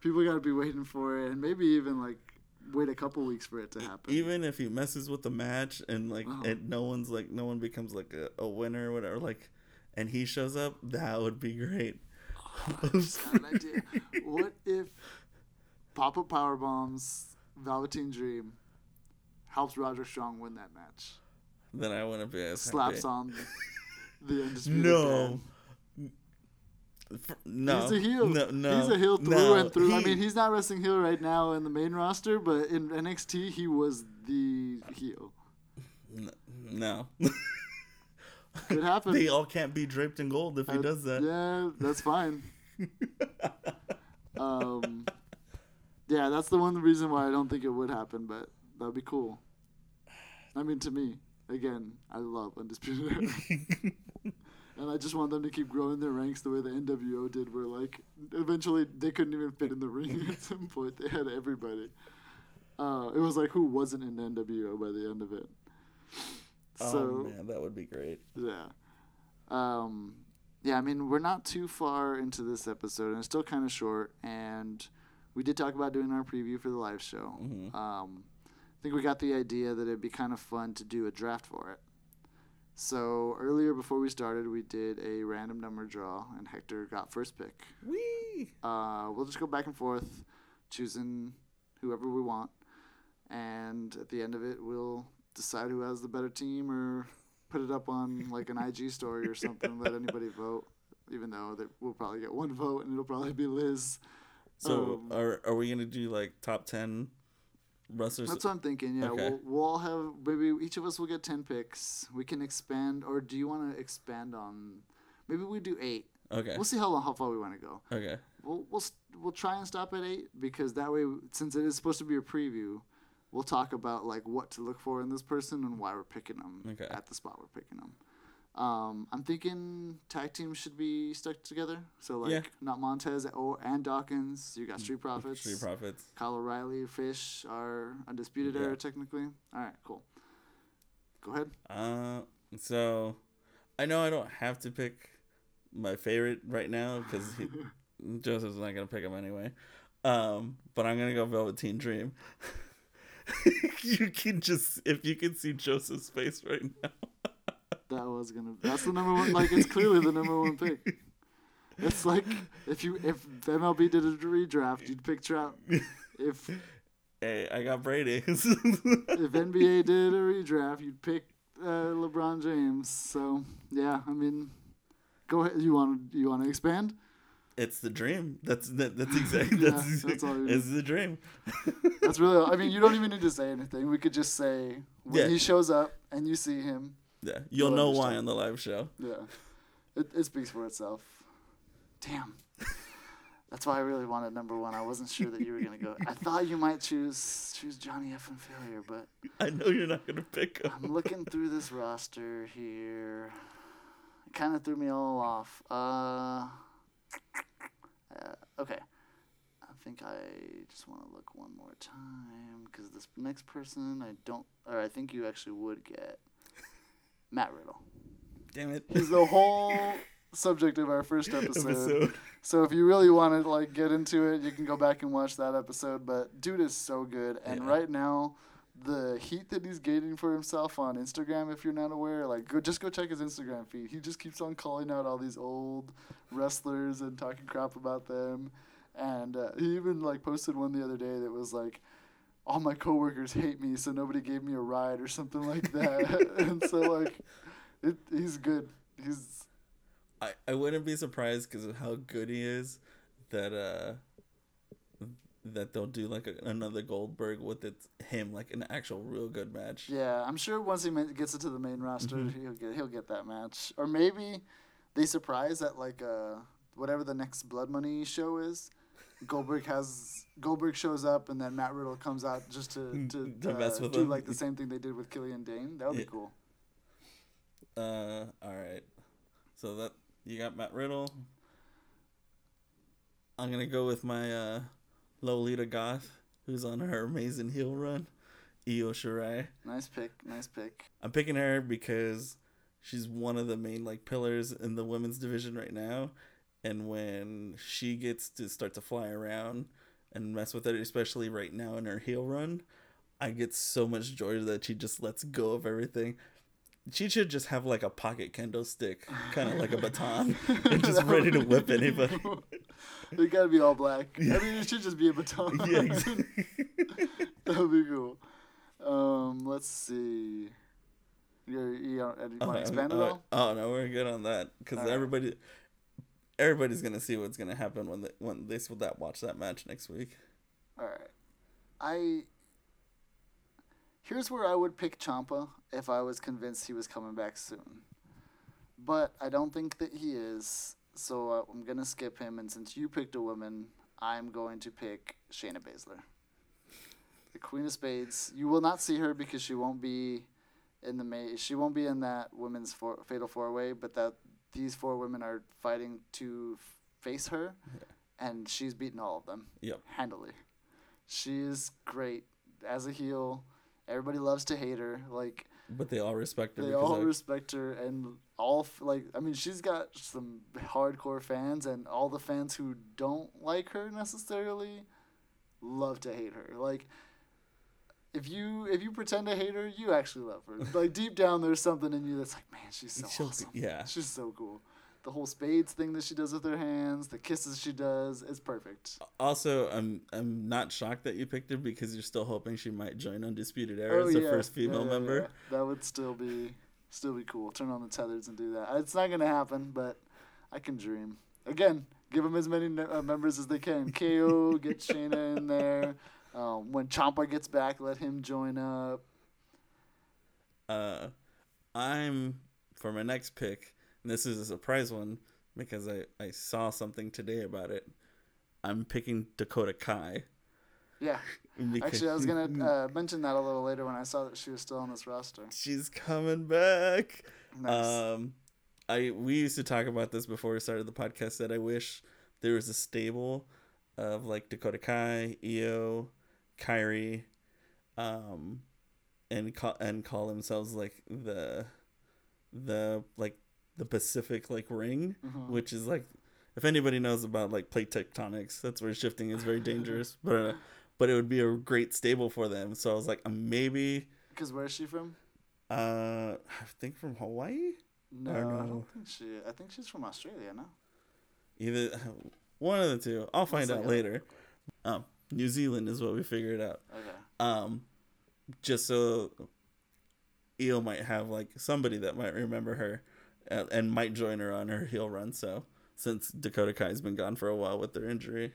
people got to be waiting for it, and maybe even like wait a couple weeks for it to happen. even if he messes with the match and like uh-huh. Oh. and no one's like no one becomes like a, a winner or whatever like and he shows up that would be great oh, I just an idea. *laughs* What if Papa Power Bombs Velveteen Dream helps Roderick Strong win that match? then i wouldn't be as Slaps on *laughs* the undisputed no. No He's a heel. no no he's a heel through no, and through. I mean, he's not wrestling heel right now in the main roster, but in NXT, he was the heel. no Could *laughs* happen. they all can't be draped in gold if he Uh, does that Yeah, that's fine. *laughs* um, yeah, that's the one reason why I don't think it would happen, but that'd be cool. I mean, to me, again, I love Undisputed Era. *laughs* and I just want them to keep growing their ranks the way the NWO did, where, like, eventually they couldn't even fit in the ring *laughs* at some point. They had everybody. Uh, it was like who wasn't in NWO by the end of it. So, oh man that would be great yeah. Um, yeah, I mean, we're not too far into this episode, and it's still kind of short. And we did talk about doing our preview for the live show. Mhm. Um, I think we got the idea that it'd be kind of fun to do a draft for it. So earlier, before we started, we did a random number draw, and Hector got first pick. Whee! Uh, we'll just go back and forth, choosing whoever we want, and at the end of it, we'll decide who has the better team, or put it up on like an IG story or something. let anybody *laughs* vote, even though that we'll probably get one vote, and it'll probably be Liz. So Um, are, are we gonna do like top 10 wrestlers That's what I'm thinking. Yeah, Okay. we'll, we'll all have maybe each of us will get ten picks. We can expand, or do you want to expand on? Maybe we do eight. okay We'll see how long, how far we want to go. okay We'll we'll we'll try and stop at eight because that way, since it is supposed to be a preview, we'll talk about like what to look for in this person and why we're picking them Okay. at the spot we're picking them. Um, I'm thinking tag teams should be stuck together. So like Yeah. not Montez or and Dawkins. You got Street *laughs* Profits. Street Profits Kyle O'Reilly, Fish are undisputed Yeah. era technically. All right, cool. Go ahead. Uh, so I know I don't have to pick my favorite right now because *laughs* Joseph's not gonna pick him anyway. Um, but I'm gonna go Velveteen Dream. *laughs* you can just if you can see Joseph's face right now. That was gonna. That's the number one. Like it's clearly the number one pick. It's like if you if MLB did a redraft, you'd pick Trout. If *laughs* Hey, I got Brady. *laughs* if NBA did a redraft, you'd pick uh, LeBron James. So yeah, I mean, go ahead. You want to you want to expand? it's the dream. That's that, that's *laughs* exactly Yeah, that's, that's all it's the dream. That's really. I mean, you don't even need to say anything. We could just say when Yeah. he shows up and you see him. Yeah, you'll You'll know why on the live show. Yeah, it it speaks for itself. Damn. *laughs* That's why I really wanted number one. I wasn't sure that you were gonna go. I thought you might choose choose Johnny F and Failure, but I know you're not gonna pick him. I'm looking *laughs* through this roster here. It kind of threw me all off. Uh, uh, okay. I think I just want to look one more time because this next person I don't, or I think you actually would get Matt Riddle. Damn it. He's the whole *laughs* subject of our first episode. Episode. So if you really want to like get into it, you can go back and watch that episode. But dude is so good, and Yeah. right now, the heat that he's gaining for himself on Instagram, if you're not aware, like go just go check his Instagram feed. He just keeps on calling out all these old wrestlers and talking crap about them. and uh, he even like posted one the other day that was like, "All my coworkers hate me, so nobody gave me a ride" or something like that. *laughs* and so like, it, he's good. He's I, I wouldn't be surprised because of how good he is that uh that they'll do like a, another Goldberg with it him like an actual real good match. yeah. I'm sure once he ma- gets into the main roster, Mhm. he'll get he'll get that match, or maybe they surprise at like uh whatever the next Blood Money show is. Goldberg has Goldberg shows up and then Matt Riddle comes out just to *laughs* to, To uh, do him. like the same thing they did with Killian Dain. That would Yeah. be cool. Uh, all right. So that you got Matt Riddle. I'm gonna go with my uh, Lolita Goth, who's on her amazing heel run, Io Shirai. Nice pick. Nice pick. I'm picking her because she's one of the main like pillars in the women's division right now, and when she gets to start to fly around and mess with it, especially right now in her heel run, I get so much joy that she just lets go of everything. She should just have like a pocket kendo stick, kind of like a *laughs* baton, and just *laughs* ready to whip anybody. *laughs* It gotta be all black. Yeah. I mean, it should just be a baton. yeah, exactly. that would be cool. Um, let's see. You, you, want to Uh, expand at uh. Oh no, we're good on that because everybody, everybody's gonna see what's gonna happen when they when they s- that watch that match next week. All right. I. Here's where I would pick Ciampa if I was convinced he was coming back soon. But I don't think that he is, so I'm gonna skip him. And since you picked a woman, I'm going to pick Shayna Baszler, the Queen of Spades. You will not see her because she won't be in the May. She won't be in that women's four, fatal four way. But that these four women are fighting to f- face her, and she's beaten all of them Yep. handily. She's great as a heel. Everybody loves to hate her. Like But they all respect her. they all respect her, and all f- like I mean, she's got some hardcore fans, and all the fans who don't like her necessarily love to hate her. Like if you if you pretend to hate her, you actually love her. like deep down, there's something in you that's like, man, she's so She'll be- awesome. yeah. she's so cool. The whole spades thing that she does with her hands, the kisses she does, it's perfect. Also, I'm I'm not shocked that you picked her because you're still hoping she might join Undisputed Era as the first female Oh, Yeah, yeah, member. yeah. That would still be still be cool. Turn on the tethers and do that. It's not gonna happen, but I can dream. Again, give them as many uh, members as they can. KO, get Shayna in there. Um, when Ciampa gets back, let him join up. Uh, I'm for my next pick. And this is a surprise one because I I saw something today about it. I'm picking Dakota Kai. Yeah, *laughs* because actually, I was gonna *laughs* uh, mention that a little later when I saw that she was still on this roster. she's coming back. Nice. Um, I we used to talk about this before we started the podcast. That I wish there was a stable of like Dakota Kai, Io, Kairi, um, and call and call themselves like the the like the Pacific like ring, Mhm. which is like if anybody knows about like plate tectonics, that's where shifting is very dangerous. *laughs* but uh, but it would be a great stable for them. So I was like, uh, maybe. Because where's she from? Uh, I think from Hawaii. No, I don't don't, think she. I think she's from Australia. No. Either *laughs* one of the two. I'll find Let's out up. later. Um, New Zealand is what we figured out. Okay. Um, just so Eel might have like somebody that might remember her, uh, and might join her on her heel run. So since Dakota Kai's been gone for a while with their injury,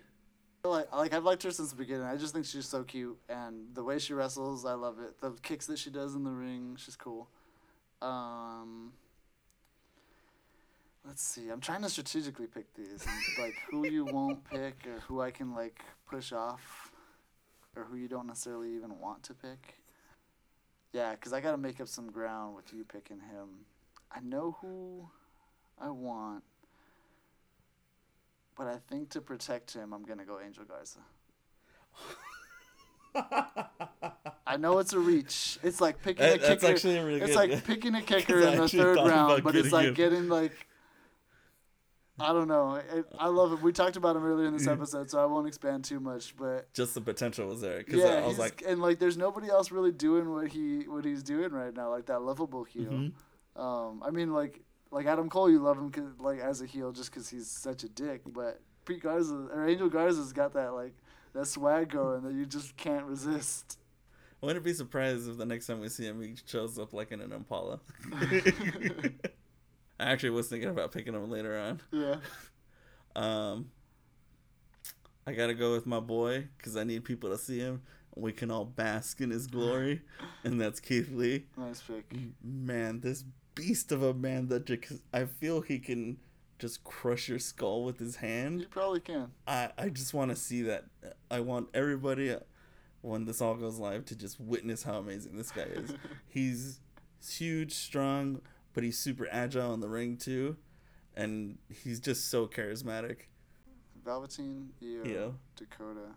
Like, like I've liked her since the beginning. I just think she's so cute, and the way she wrestles, I love it. The kicks that she does in the ring, she's cool. Um, let's see. I'm trying to strategically pick these, and, like who you won't *laughs* pick, or who I can like push off, or who you don't necessarily even want to pick. Yeah, because I got to make up some ground with you picking him. I know who I want. But I think to protect him, I'm gonna go Angel Garza. *laughs* I know it's a reach. It's like picking a That- that's kicker. actually a really it's good- like *laughs* picking a kicker in the third round, but it's like getting like. I don't know. It, I love it. We talked about him earlier in this episode, so I won't expand too much. But just the potential was there. Because yeah, I was like, and like, there's nobody else really doing what he what he's doing right now, like that lovable heel. Mhm. Um, I mean, like like Adam Cole, you love him 'cause, like as a heel just because he's such a dick, but Pete Garza or Angel Garza's got that like that swag going that you just can't resist. I wouldn't be surprised if the next time we see him, he shows up like in an Impala. *laughs* *laughs* I actually was thinking about picking him later on. Yeah. *laughs* Um, I gotta go with my boy because I need people to see him. We can all bask in his glory, and that's Keith Lee. Nice pick. Man, this beast of a man that just, I feel he can just crush your skull with his hand. You probably can. I, I just want to see that. I want everybody, when this all goes live, to just witness how amazing this guy is. *laughs* he's huge, strong, but he's super agile in the ring too, and he's just so charismatic. Velveteen, Io, Io. Dakota.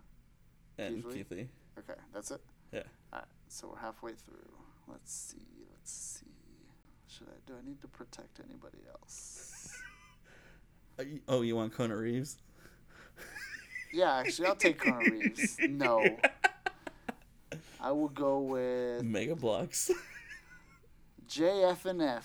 And Keith Lee? Keith Lee. Okay, that's it. Yeah. Alright, so we're halfway through. Let's see. Let's see. Should I? Do I need to protect anybody else? *laughs* Uh, y- Oh, you want Kona Reeves? *laughs* yeah, actually, I'll take Kona Reeves. No. *laughs* I will go with Mega Blocks. JFNF.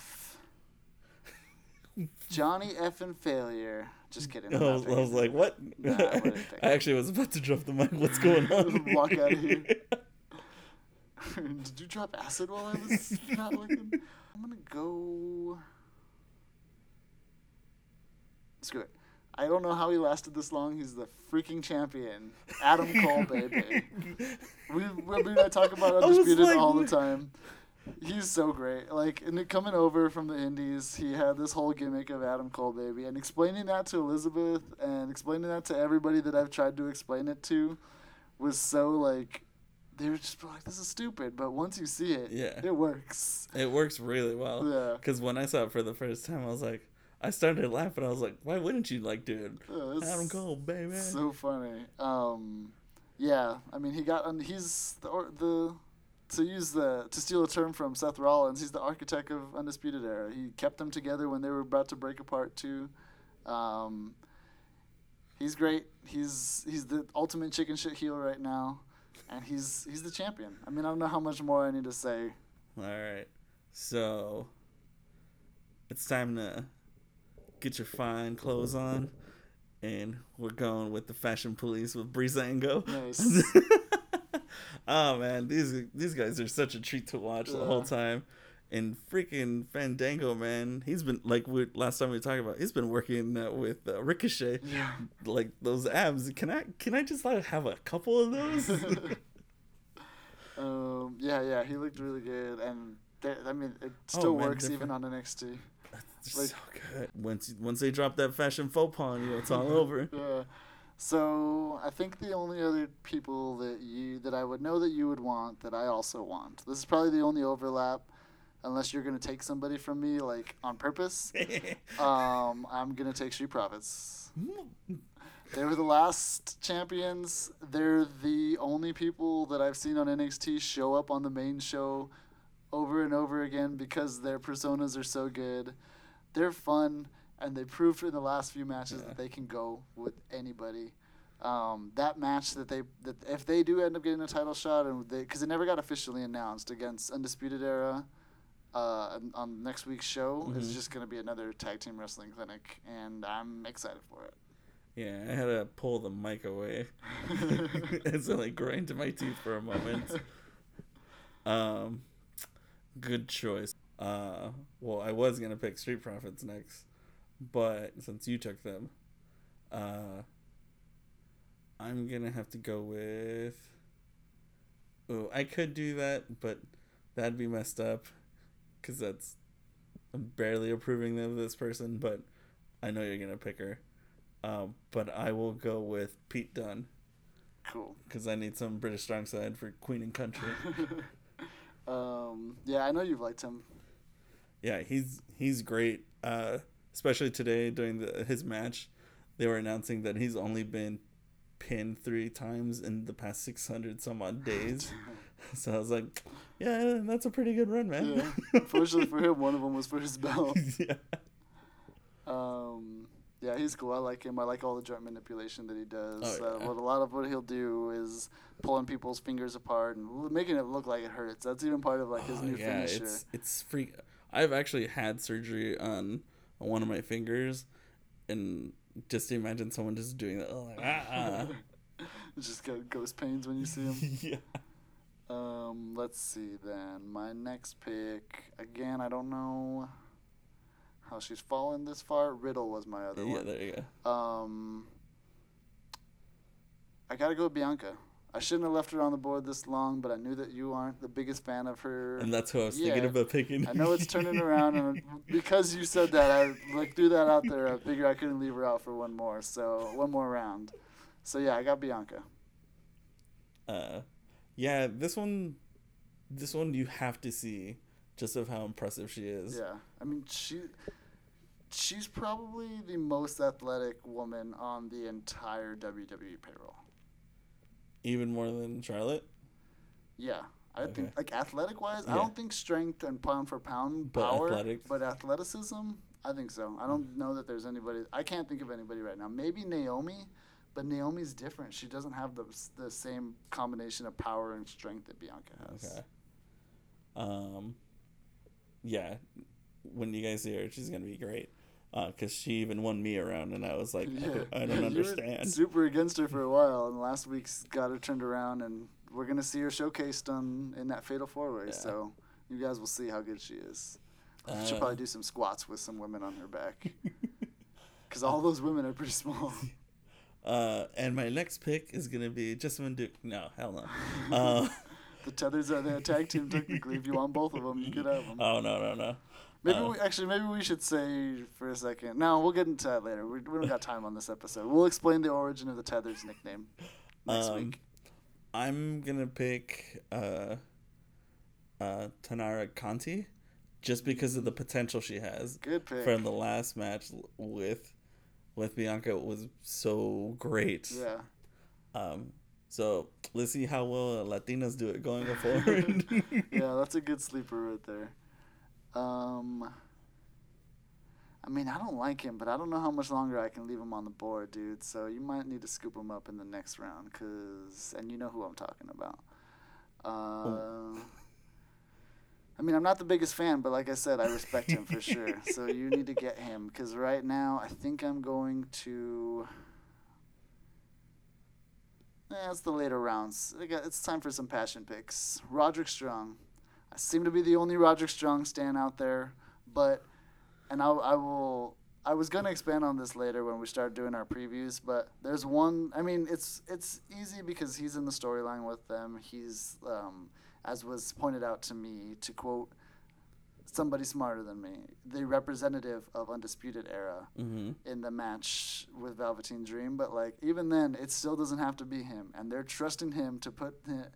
Johnny F and failure. Just kidding. *laughs* I was, I was like, what? Nah, I *laughs* I actually was about to drop the mic. What's going *laughs* on? Walk outta here. Did you drop acid while I was not looking? I'm gonna go. Screw it. I don't know how he lasted this long. He's the freaking champion. Adam Cole, baby. We, we, we I talk about Undisputed like, all the time. He's so great. Like, and coming over from the Indies, he had this whole gimmick of Adam Cole, baby. And explaining that to Elizabeth and explaining that to everybody that I've tried to explain it to was so, like, they were just like, this is stupid. But once you see it, Yeah. it works. It works really well. Yeah. Because when I saw it for the first time, I was like, I started laughing. I was like, why wouldn't you like do it? Yeah, it's Adam Cole, baby. So funny. Um, yeah, I mean, he got, and he's the, or, the, to use the, to steal a term from Seth Rollins, he's the architect of Undisputed Era. He kept them together when they were about to break apart too. Um, he's great. He's he's the ultimate chicken shit heel right now, and he's he's the champion. I mean, I don't know how much more I need to say. All right. So it's time to get your fine clothes on. And we're going with the fashion police with Breezango. Nice. *laughs* oh man, these these guys are such a treat to watch the whole time. And freaking Fandango, man, he's been like we last time we talked about. He's been working uh, with uh, Ricochet, Yeah. like those abs. Can I can I just like have a couple of those? *laughs* um, yeah, yeah, he looked really good, and they, I mean, it Oh, still man, works even different. on NXT. They're Like- so good. Once once they drop that fashion faux pas, you, it's all *laughs* over. Yeah. So I think the only other people that you that I would know that you would want that I also want. This is probably the only overlap, unless you're gonna take somebody from me like on purpose. *laughs* Um, I'm gonna take Street Profits. They were the last champions. They're the only people that I've seen on NXT show up on the main show over and over again because their personas are so good. They're fun, and they proved in the last few matches Yeah. that they can go with anybody. Um, that match that they that if they do end up getting a title shot and they because it never got officially announced against Undisputed Era. Uh, on- next week's show is Mhm. just going to be another tag team wrestling clinic, and I'm excited for it. yeah, I had to pull the mic away. *laughs* it's like grind to my teeth for a moment. Um, good choice. Uh, well, I was gonna pick Street Profits next, but since you took them, uh, I'm gonna have to go with. Oh, I could do that, but that'd be messed up, cause that's I'm barely approving of this person, but I know you're gonna pick her. Um, but I will go with Pete Dunne. Cool. because I need some British strong side for Queen and Country. *laughs* um, yeah, I know you've liked him. yeah, he's he's great. Uh, especially today during the his match, they were announcing that he's only been pinned three times in the past six hundred some odd *laughs* days. so I was like, yeah, that's a pretty good run, man. Yeah. *laughs* Unfortunately for him, one of them was for his belt. *laughs* yeah. Um, yeah, he's cool. I like him. I like all the joint manipulation that he does. Oh, uh, what a lot of what he'll do is pulling people's fingers apart and making it look like it hurts. That's even part of like his Oh, new yeah, finisher. it's it's freak. I've actually had surgery on on one of my fingers, and just imagine someone just doing that. Oh, like, ah, *laughs* *laughs* Just got ghost pains when you see them. *laughs* yeah. Um, let's see then. My next pick again. I don't know how she's fallen this far. Riddle was my other Yeah, one. Yeah, there you go. Um, I gotta go with Bianca. I shouldn't have left her on the board this long, but I knew that you aren't the biggest fan of her. And that's who I was thinking about picking. I know it's turning around, and *laughs* because you said that, I like threw that out there. I figured I couldn't leave her out for one more, so one more round. So yeah, I got Bianca. uh, yeah, this one, this one you have to see just of how impressive she is. Yeah, I mean she, she's probably the most athletic woman on the entire WWE payroll. Even more than Charlotte. Yeah, I Okay. think like athletic wise, I don't think strength and pound for pound But power, but athleticism, I think so. I don't know that there's anybody. I can't think of anybody right now. Maybe Naomi, but Naomi's different. She doesn't have the the same combination of power and strength that Bianca has. Okay. Um, yeah, when you guys see her, she's gonna be great. Uh, cause she even won me around, and I was like, *laughs* I don't- I don't understand. super against her for a while, and last week's got her turned around, and we're gonna see her showcased on in that Fatal Four Way. Yeah. So you guys will see how good she is. She'll Uh, probably do some squats with some women on her back, *laughs* because all those women are pretty small. *laughs* Uh, and my next pick is gonna be Jessamyn Duke. No, hell no. Uh, the tethers are the tag team technically. If you want both of them, you could have them. oh no no no. Maybe uh, we, actually, maybe we should say for a second. No, we'll get into that later. We, we don't got time on this episode. We'll explain the origin of the tethers nickname next Um, week. I'm gonna pick uh, uh, Taynara Conti, just because of the potential she has. Good pick. From the last match with with Bianca was so great. Yeah. Um, so let's see how well Latinas do it going *laughs* forward. yeah, that's a good sleeper right there. Um, I mean, I don't like him, but I don't know how much longer I can leave him on the board, dude. So you might need to scoop him up in the next round, cause and you know who I'm talking about. Uh, I mean, I'm not the biggest fan, but like I said, I respect him for *laughs* sure. So you need to get him, cause right now I think I'm going to. Yeah, it's the later rounds. It's time for some passion picks. Roderick Strong. I seem to be the only Roger Strong stand out there, but and I, I will. I was gonna expand on this later when we start doing our previews, but there's one. I mean, it's it's easy because he's in the storyline with them. He's, um, as was pointed out to me, to quote somebody smarter than me, the representative of Undisputed Era hmm in the match with Velveteen Dream, but like even then, it still doesn't have to be him, and they're trusting him to put hi-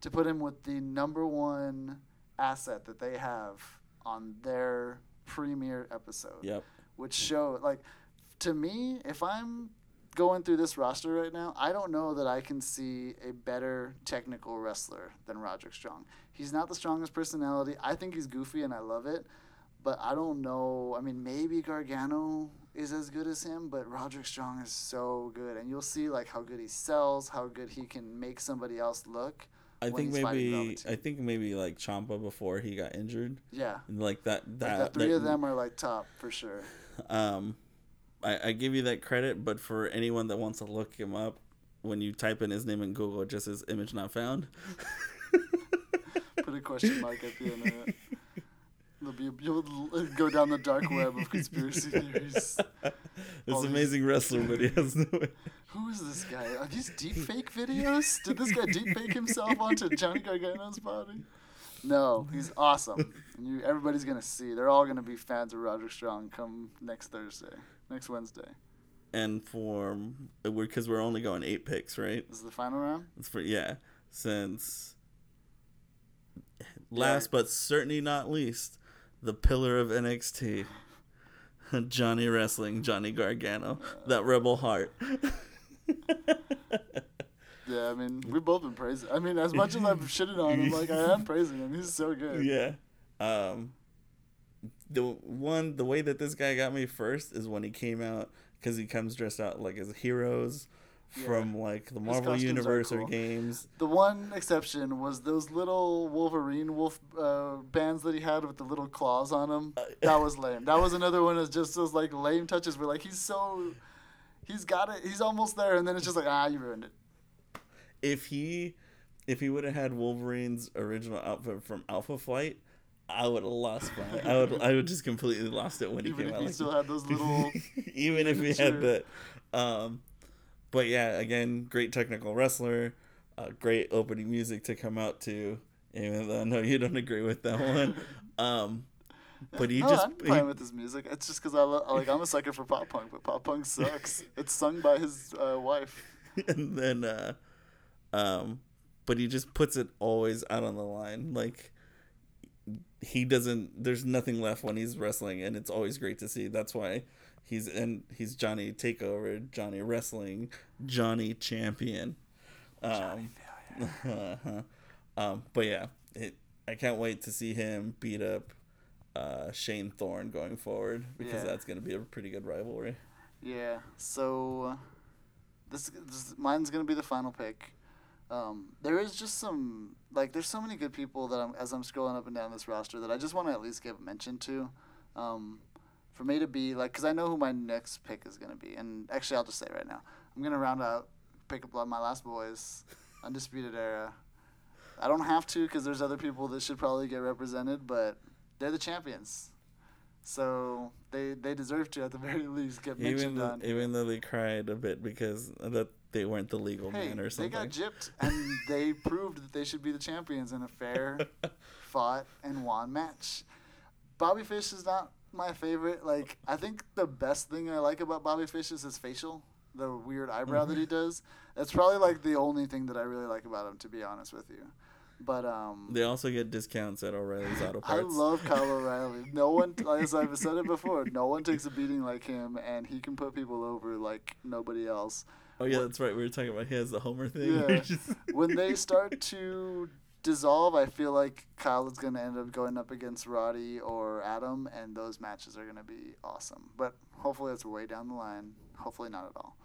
to put him with the number one asset that they have on their premiere episode, Yep. which show like to me, if I'm going through this roster right now, I don't know that I can see a better technical wrestler than Roderick Strong. He's not the strongest personality. I think he's goofy and I love it, but I don't know. I mean, maybe Gargano is as good as him, but Roderick Strong is so good, and you'll see like how good he sells, how good he can make somebody else look. I think maybe I think maybe like Ciampa before he got injured, Yeah, and like that like that, the three that- of them are like top for sure. Um, I, I give you that credit, but for anyone that wants to look him up, when you type in his name in Google, it just says image not found. *laughs* Put a question mark at the end of it. You'll go down the dark web of conspiracy *laughs* theories. this All these- amazing wrestler, but he has no. Who is this guy? Are these deep fake videos? Did this guy deep fake himself onto Johnny Gargano's body? No, he's awesome. And you, everybody's gonna see. They're all gonna be fans of Roger Strong come next Thursday, next Wednesday. And for uh, because we're only going eight picks, right? This is the final round. It's for yeah. Since last but certainly not least, the pillar of NXT, *laughs* Johnny Wrestling, Johnny Gargano, that rebel heart. *laughs* Yeah, I mean, we've both been praising. I mean, as much as I've shitted on him, like I am *laughs* praising him. He's so good. yeah. Um, the one the way that this guy got me first is when he came out because he comes dressed out like as heroes from like the Marvel Universe or games. The one exception was those little Wolverine wolf uh, bands that he had with the little claws on them. *laughs* That was lame. That was another one of just those like lame touches where like he's so he's got it. He's almost there, and then it's just like ah, you ruined it. If he, if he would have had Wolverine's original outfit from Alpha Flight, I would have lost my. I would. I would just completely lost it when he came out. Even if he like- still had those little. *laughs* even if he had that. Um, but yeah, again, great technical wrestler, uh, great opening music to come out to. Even though I know you don't agree with that one, *laughs* um, but he no, just I'm he- fine with his music. It's just because I lo- like I'm a sucker for pop punk, but pop punk sucks. *laughs* it's sung by his uh, wife. *laughs* and then uh, um, but he just puts it always out on the line. Like he doesn't. There's nothing left when he's wrestling, and it's always great to see. That's why he's and he's Johnny Takeover, Johnny Wrestling, Johnny Champion. Um, *laughs* uh-huh. um, but yeah, it, I can't wait to see him beat up uh, Shane Thorne going forward because Yeah. that's going to be a pretty good rivalry. Yeah. So this, this mine's gonna be the final pick. Um, there is just some like there's so many good people that I'm as I'm scrolling up and down this roster that I just want to at least give a mention to. Um, for me to be like, because I know who my next pick is gonna be, and actually I'll just say right now, I'm gonna round out, pick up my last boys, *laughs* undisputed era. I don't have to because there's other people that should probably get represented, but they're the champions. So they they deserve to at the *laughs* very least get Even mentioned though, on. even though they cried a bit because that they weren't the legal Hey, man or something. they got gypped, and they *laughs* proved that they should be the champions in a fair, fought and won match. Bobby Fish is not my favorite. Like, I think the best thing I like about Bobby Fish is his facial, the weird eyebrow that he does. That's probably like the only thing that I really like about him, to be honest with you. But um, They also get discounts at O'Reilly's Auto Parts. I love Kyle *laughs* O'Reilly. No one, as I've said it before, no one takes a beating like him, and he can put people over like nobody else. oh yeah, that's right. We were talking about he has the Homer thing. Yeah. *laughs* When they start to dissolve, I feel like Kyle is going to end up going up against Roddy or Adam, and those matches are going to be awesome. But hopefully, it's way down the line. Hopefully, not at all.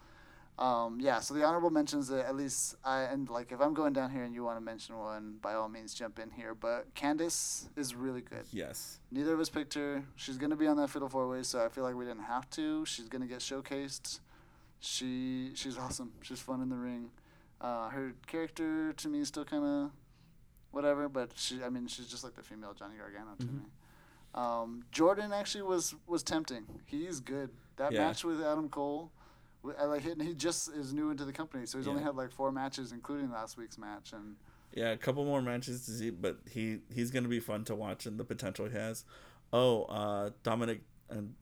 Um, yeah, so the honorable mentions that at least I and like if I'm going down here and you want to mention one, by all means jump in here. But Candace is really good. yes. Neither of us picked her. She's gonna be on that Fatal Four Way, so I feel like we didn't have to. She's gonna get showcased. She she's awesome. She's fun in the ring. Uh, her character to me is still kind of whatever, but she I mean she's just like the female Johnny Gargano to Mhm. me. Um, Jordan actually was was tempting. He's good. That Yeah. match with Adam Cole, I like it. He just is new into the company, so he's only had like four matches, including last week's match, and Yeah, a couple more matches to see, but he he's gonna be fun to watch and the potential he has. Oh, uh, Dominic and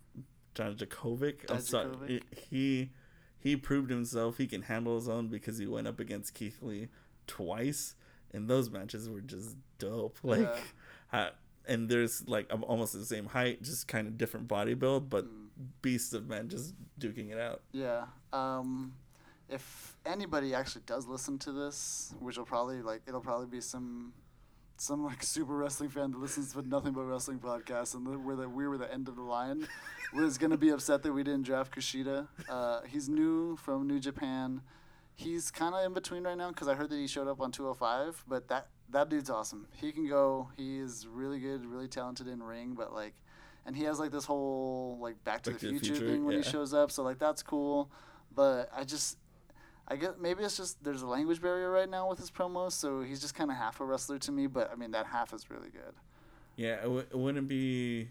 John Jakovic. I'm sorry. He he proved himself. He can handle his own because he went up against Keith Lee twice, and those matches were just dope. Like, Yeah. and there's like I'm almost the same height, just kind of different body build, but Mm. beasts of men just duking it out. Yeah. Um, if anybody actually does listen to this, which will probably like it'll probably be some some like super wrestling fan that listens to nothing but wrestling podcasts, and the- we're the we were the end of the line, *laughs* was gonna be upset that we didn't draft Kushida. Uh, he's new from New Japan. He's kind of in between right now because I heard that he showed up on 205, but that that dude's awesome. He can go. He is really good, really talented in ring, but like, and he has like this whole like Back to, Back the, to the future, Future, thing when yeah. he shows up. So like that's cool, but I just. I guess maybe it's just there's a language barrier right now with his promos, so he's just kind of half a wrestler to me. But I mean, that half is really good. Yeah, it, w- it wouldn't be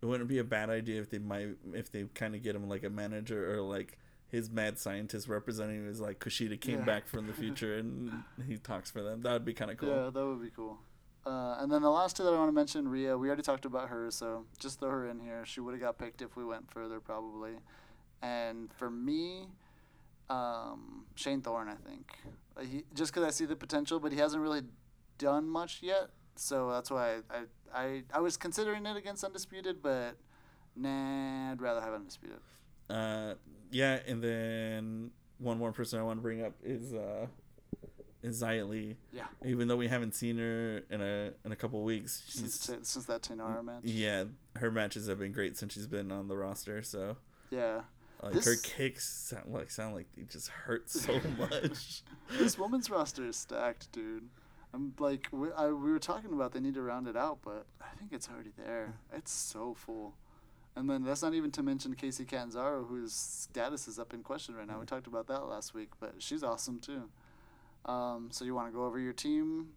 it wouldn't be a bad idea if they might if they kind of get him like a manager or like his mad scientist representing is like Kushida came Yeah. back from the future and he talks for them. That would be kind of cool. Yeah, that would be cool. Uh, and then the last two that I want to mention, Rhea. We already talked about her, so just throw her in here. She would have got picked if we went further, probably. And for me, um, Shane Thorne, I think. Uh, He, just because I see the potential, but he hasn't really done much yet. So that's why I, I, I, I was considering it against Undisputed, but nah, I'd rather have Undisputed. Uh, yeah, and then one more person I want to bring up is uh is Li. Yeah. Even though we haven't seen her in a in a couple weeks, Since, since that Taynara match. yeah, her matches have been great since she's been on the roster. So Yeah. like her kicks sound like sound like they just hurt so *laughs* much. this woman's roster is stacked, dude. I'm like we, I, we were talking about they need to round it out, but I think it's already there. It's so full, And then that's not even to mention Kacy Catanzaro, whose status is up in question right now. We talked about that last week, but she's awesome too. Um, so you want to go over your team?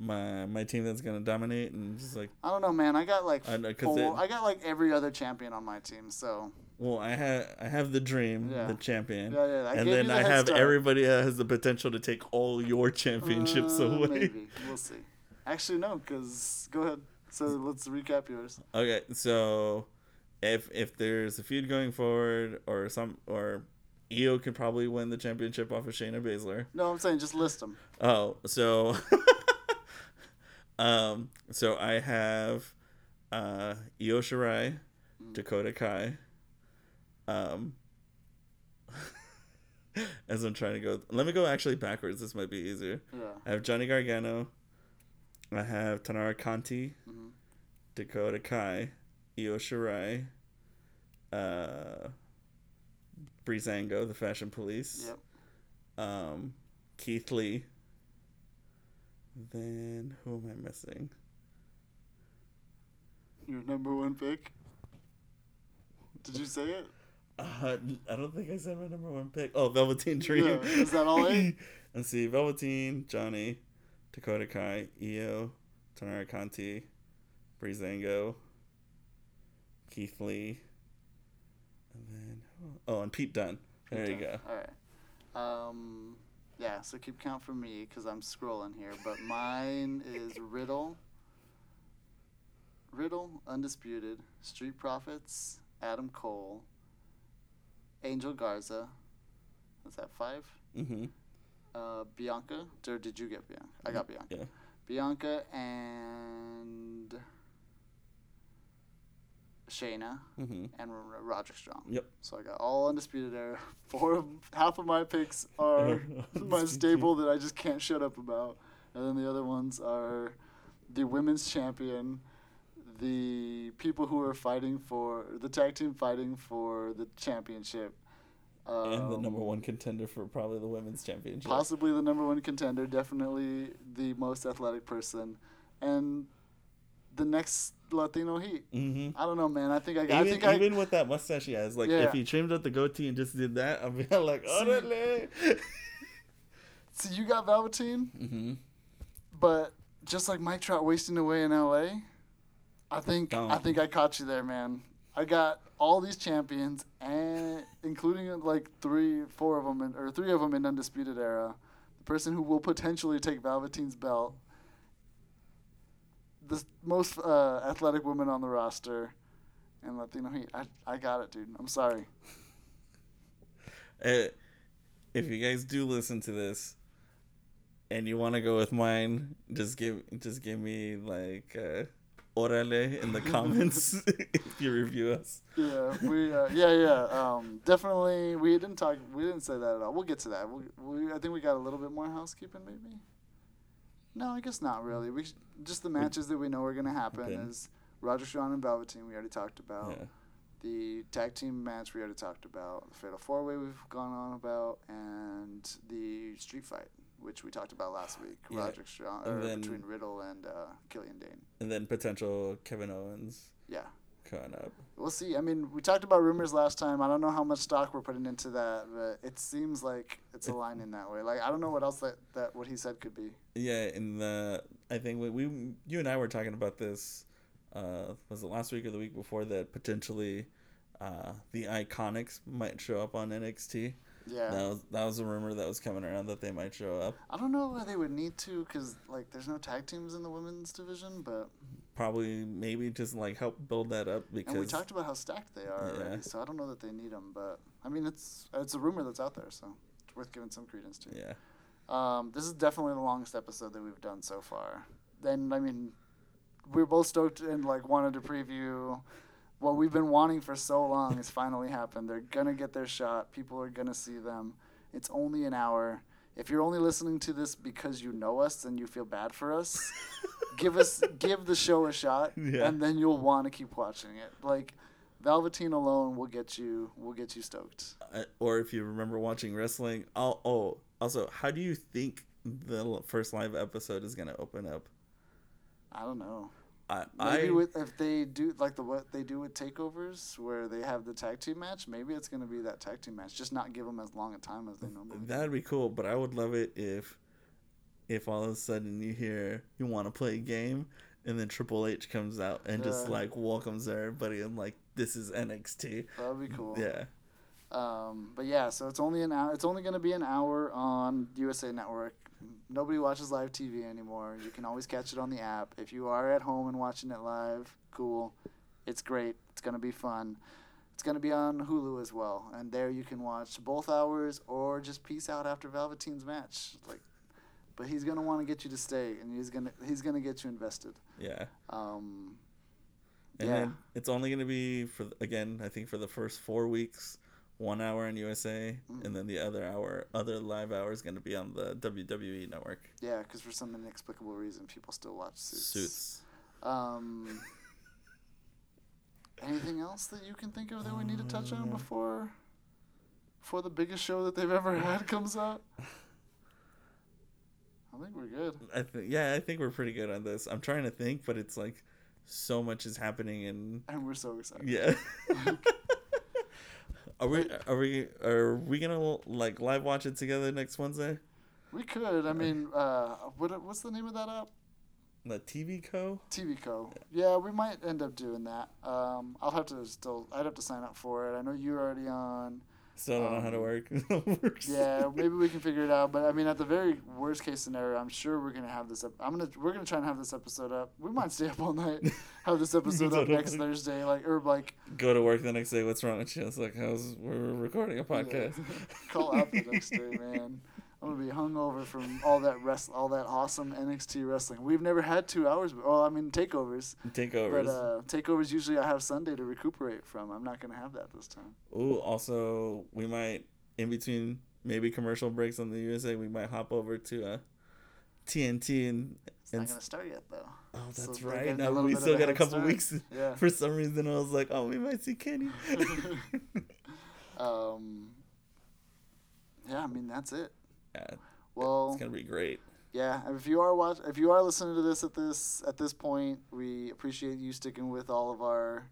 My my team that's gonna dominate and just like I don't know, man. I got like I know, four, it- I got like every other champion on my team. So well I have I have the dream Yeah. the champion yeah, yeah. And then the I have start. everybody that has the potential to take all your championships Uh, away. Maybe we'll see. Actually, no, because go ahead. So let's recap yours. Okay, so if if there's a feud going forward or some or Io could probably win the championship off of Shayna Baszler. No, I'm saying just list them. Oh, so *laughs* um so I have uh Io Shirai, Mm. Dakota Kai. Um *laughs* as I'm trying to go let me go actually backwards, this might be easier. Yeah. I have Johnny Gargano. I have Taynara Conti, Mhm. Dakota Kai, Io Shirai, uh, Breezango, the Fashion Police, Yep. um, Keith Lee. Then who am I missing? Your number one pick. Did you say it? Uh, I don't think I said my number one pick. Oh, Velveteen Dream. Yeah, is that all eight? *laughs* Let's see, Velveteen, Johnny, Dakota Kai, Io, Taynara Conti, Breezango, Keith Lee, and then oh, and Pete Dunne. There you go. All right. Um, yeah. So keep count for me because I'm scrolling here. But *laughs* mine is Riddle. Riddle, undisputed. Street Profits, Adam Cole, Angel Garza. Is that five? Mm-hmm. Uh, Bianca. Or did you get Bianca? I got Bianca. Yeah. Bianca and Shayna Mm-hmm. and R- Roderick Strong. Yep. So I got all undisputed era. *laughs* Four of half of my picks are *laughs* my staple that I just can't shut up about, and then the other ones are the women's champion, the people who are fighting for the tag team fighting for the championship, um, and the number one contender for probably the women's championship. possibly the number one contender, definitely the most athletic person, and the next Latino Heat. mm-hmm. I don't know, man. I think I, got. Even, think I, with that mustache he has, like Yeah. if he trimmed up the goatee and just did that, I'd be *laughs* like, orale. see you got Velveteen. mm-hmm. But just like Mike Trout wasting away in LA, I think I think I caught you there, man. I got all these champions, and including like three, four of them, in, or three of them in undisputed era. The person who will potentially take Velveteen's belt, the most uh, athletic woman on the roster, and Latino Heat. I I got it, dude. I'm sorry. Uh, if you guys do listen to this and you want to go with mine, just give just give me like uh, orale in the *laughs* comments *laughs* if you review us. Yeah, we uh, yeah yeah um, definitely we didn't talk we didn't say that at all. We'll get to that. We'll, we I think we got a little bit more housekeeping maybe. No, I guess not really. We sh- just the matches that we know are gonna happen Okay. is Roger Strong and Velveteen. We already talked about Yeah. the tag team match. We already talked about the Fatal Four Way. We've gone on about and the Street Fight, which we talked about last week. Yeah, Roger Strong or then- between Riddle and uh, Killian Dain. And then potential Kevin Owens Yeah. Coming up. We'll see. I mean, we talked about rumors last time. I don't know how much stock we're putting into that, but it seems like it's aligning that way. Like I don't know what else that, that what he said could be. Yeah, in the I think we, we you and I were talking about this. Uh, was it last week or the week before that potentially uh, the Iconics might show up on NXT? Yeah. That was that was a rumor that was coming around that they might show up. I don't know why they would need to, cause like there's no tag teams in the women's division, but Probably maybe just like help build that up because and we talked about how stacked they are Yeah. already. So I don't know that they need them, but I mean it's it's a rumor that's out there, so it's worth giving some credence to. yeah. Um, this is definitely the longest episode that we've done so far. Then I mean, we're both stoked and like wanted to preview what we've been wanting for so long has finally happened. They're gonna get their shot. People are gonna see them. It's only an hour. If you're only listening to this because you know us and you feel bad for us, give us *laughs* give the show a shot, Yeah. and then you'll want to keep watching it. Like Velveteen alone will get you will get you stoked. Uh, or if you remember watching wrestling, oh, oh also how do you think the first live episode is gonna open up? I don't know. I, Maybe I with if they do like the what they do with takeovers, where they have the tag team match, maybe it's gonna be that tag team match. Just not give them as long a time as they normally. that'd be cool, but I would love it if if all of a sudden you hear you want to play a game and then Triple H comes out and just uh. like welcomes everybody and like this is NXT. That'd be cool. Yeah. Um, but yeah, so it's only an hour. It's only gonna be an hour on USA Network. Nobody watches live TV anymore. You can always catch it on the app. If you are at home and watching it live, cool. It's great. It's gonna be fun. It's gonna be on Hulu as well, and there you can watch both hours or just peace out after Velveteen's match. Like, but he's gonna want to get you to stay, and he's gonna he's gonna get you invested. Yeah. Um, And Yeah. it's only going to be for again, I think for the first 4 weeks, 1 hour on USA Mm. and then the other hour other live hour is going to be on the WWE network. yeah, because for some inexplicable reason, people still watch Suits. Suits. Um, *laughs* anything else that you can think of that we need to touch on Uh, before before the biggest show that they've ever had comes out? I think we're good. I think yeah, I think we're pretty good on this. I'm trying to think, but it's like so much is happening and And we're so excited. yeah. *laughs* *laughs* are we are we are we going to like live watch it together next Wednesday? We could. I mean, uh, what what's the name of that app? The TV Co. TV Co. Yeah, we might end up doing that. Um, I'll have to still. I'd have to sign up for it. I know you're already on. Still don't know how to Um, work. *laughs* Works. Yeah, maybe we can figure it out. But I mean, at the very worst case scenario, I'm sure we're gonna have this. Up. I'm gonna we're gonna try and have this episode up. We might stay up all night. *laughs* Have this episode up next Thursday, like or like Go to work the next day. What's wrong with you? It's like how's we're recording a podcast. *laughs* call out the next day, man. I'm gonna be hungover from all that rest, all that awesome NXT wrestling. We've never had two hours. Well, I mean takeovers, Takeovers. but uh, takeovers usually I have Sunday to recuperate from. I'm not gonna have that this time. Ooh, also we might in between maybe commercial breaks on the USA, we might hop over to uh, TNT and It's and not gonna start yet though. oh that's we're right. Now we still got a couple start. weeks. Yeah. For some reason, I was like, oh, we might see Kenny. *laughs* *laughs* Um. Yeah, I mean that's it. Yeah, Well, it's gonna be great. Yeah, if you are watch, if you are listening to this at this at this point, we appreciate you sticking with all of our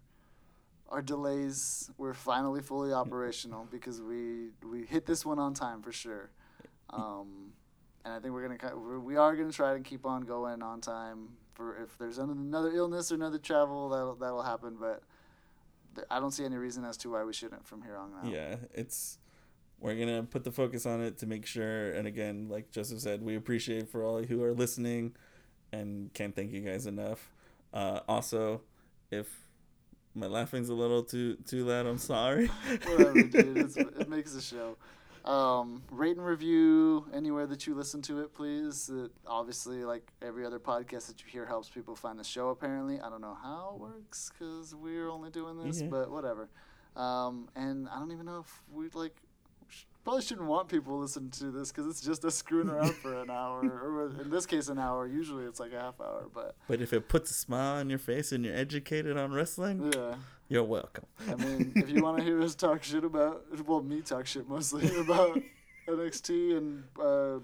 our delays. We're finally fully *laughs* operational because we we hit this one on time for sure. *laughs* Um, and I think we're gonna we are gonna try to keep on going on time for if there's another illness or another travel that'll that'll happen. But I don't see any reason as to why we shouldn't from here on out. Yeah, it's we're gonna put the focus on it to make sure. And again, like Joseph said, we appreciate for all who are listening, and can't thank you guys enough. Uh, also, if my laughing's a little too too loud, I'm sorry. *laughs* Whatever, dude. It's, *laughs* it makes the show. Um, rate and review anywhere that you listen to it, please. It, obviously, like every other podcast that you hear, helps people find the show. Apparently, I don't know how it works because we're only doing this, Yeah. but whatever. Um, and I don't even know if we like. Probably shouldn't want people listening to this because it's just us screwing around for an hour, *laughs* or in this case, an hour. Usually, it's like a half hour, but But if it puts a smile on your face and you're educated on wrestling, yeah. you're welcome. I mean, if you want to hear us talk shit about, well, me talk shit mostly *laughs* about NXT and uh,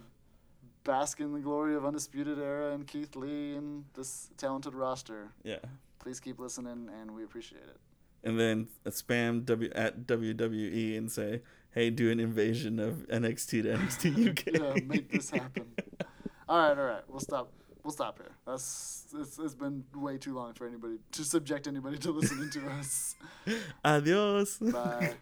bask in the glory of Undisputed Era and Keith Lee and this talented roster, Yeah. please keep listening, and we appreciate it. And then spam W at WWE and say, "Hey, do an invasion of NXT to NXT UK." *laughs* Yeah, make this happen. *laughs* All right, all right, we'll stop. We'll stop here. That's it's, it's been way too long for anybody to subject anybody to listening to us. *laughs* Adios. Bye.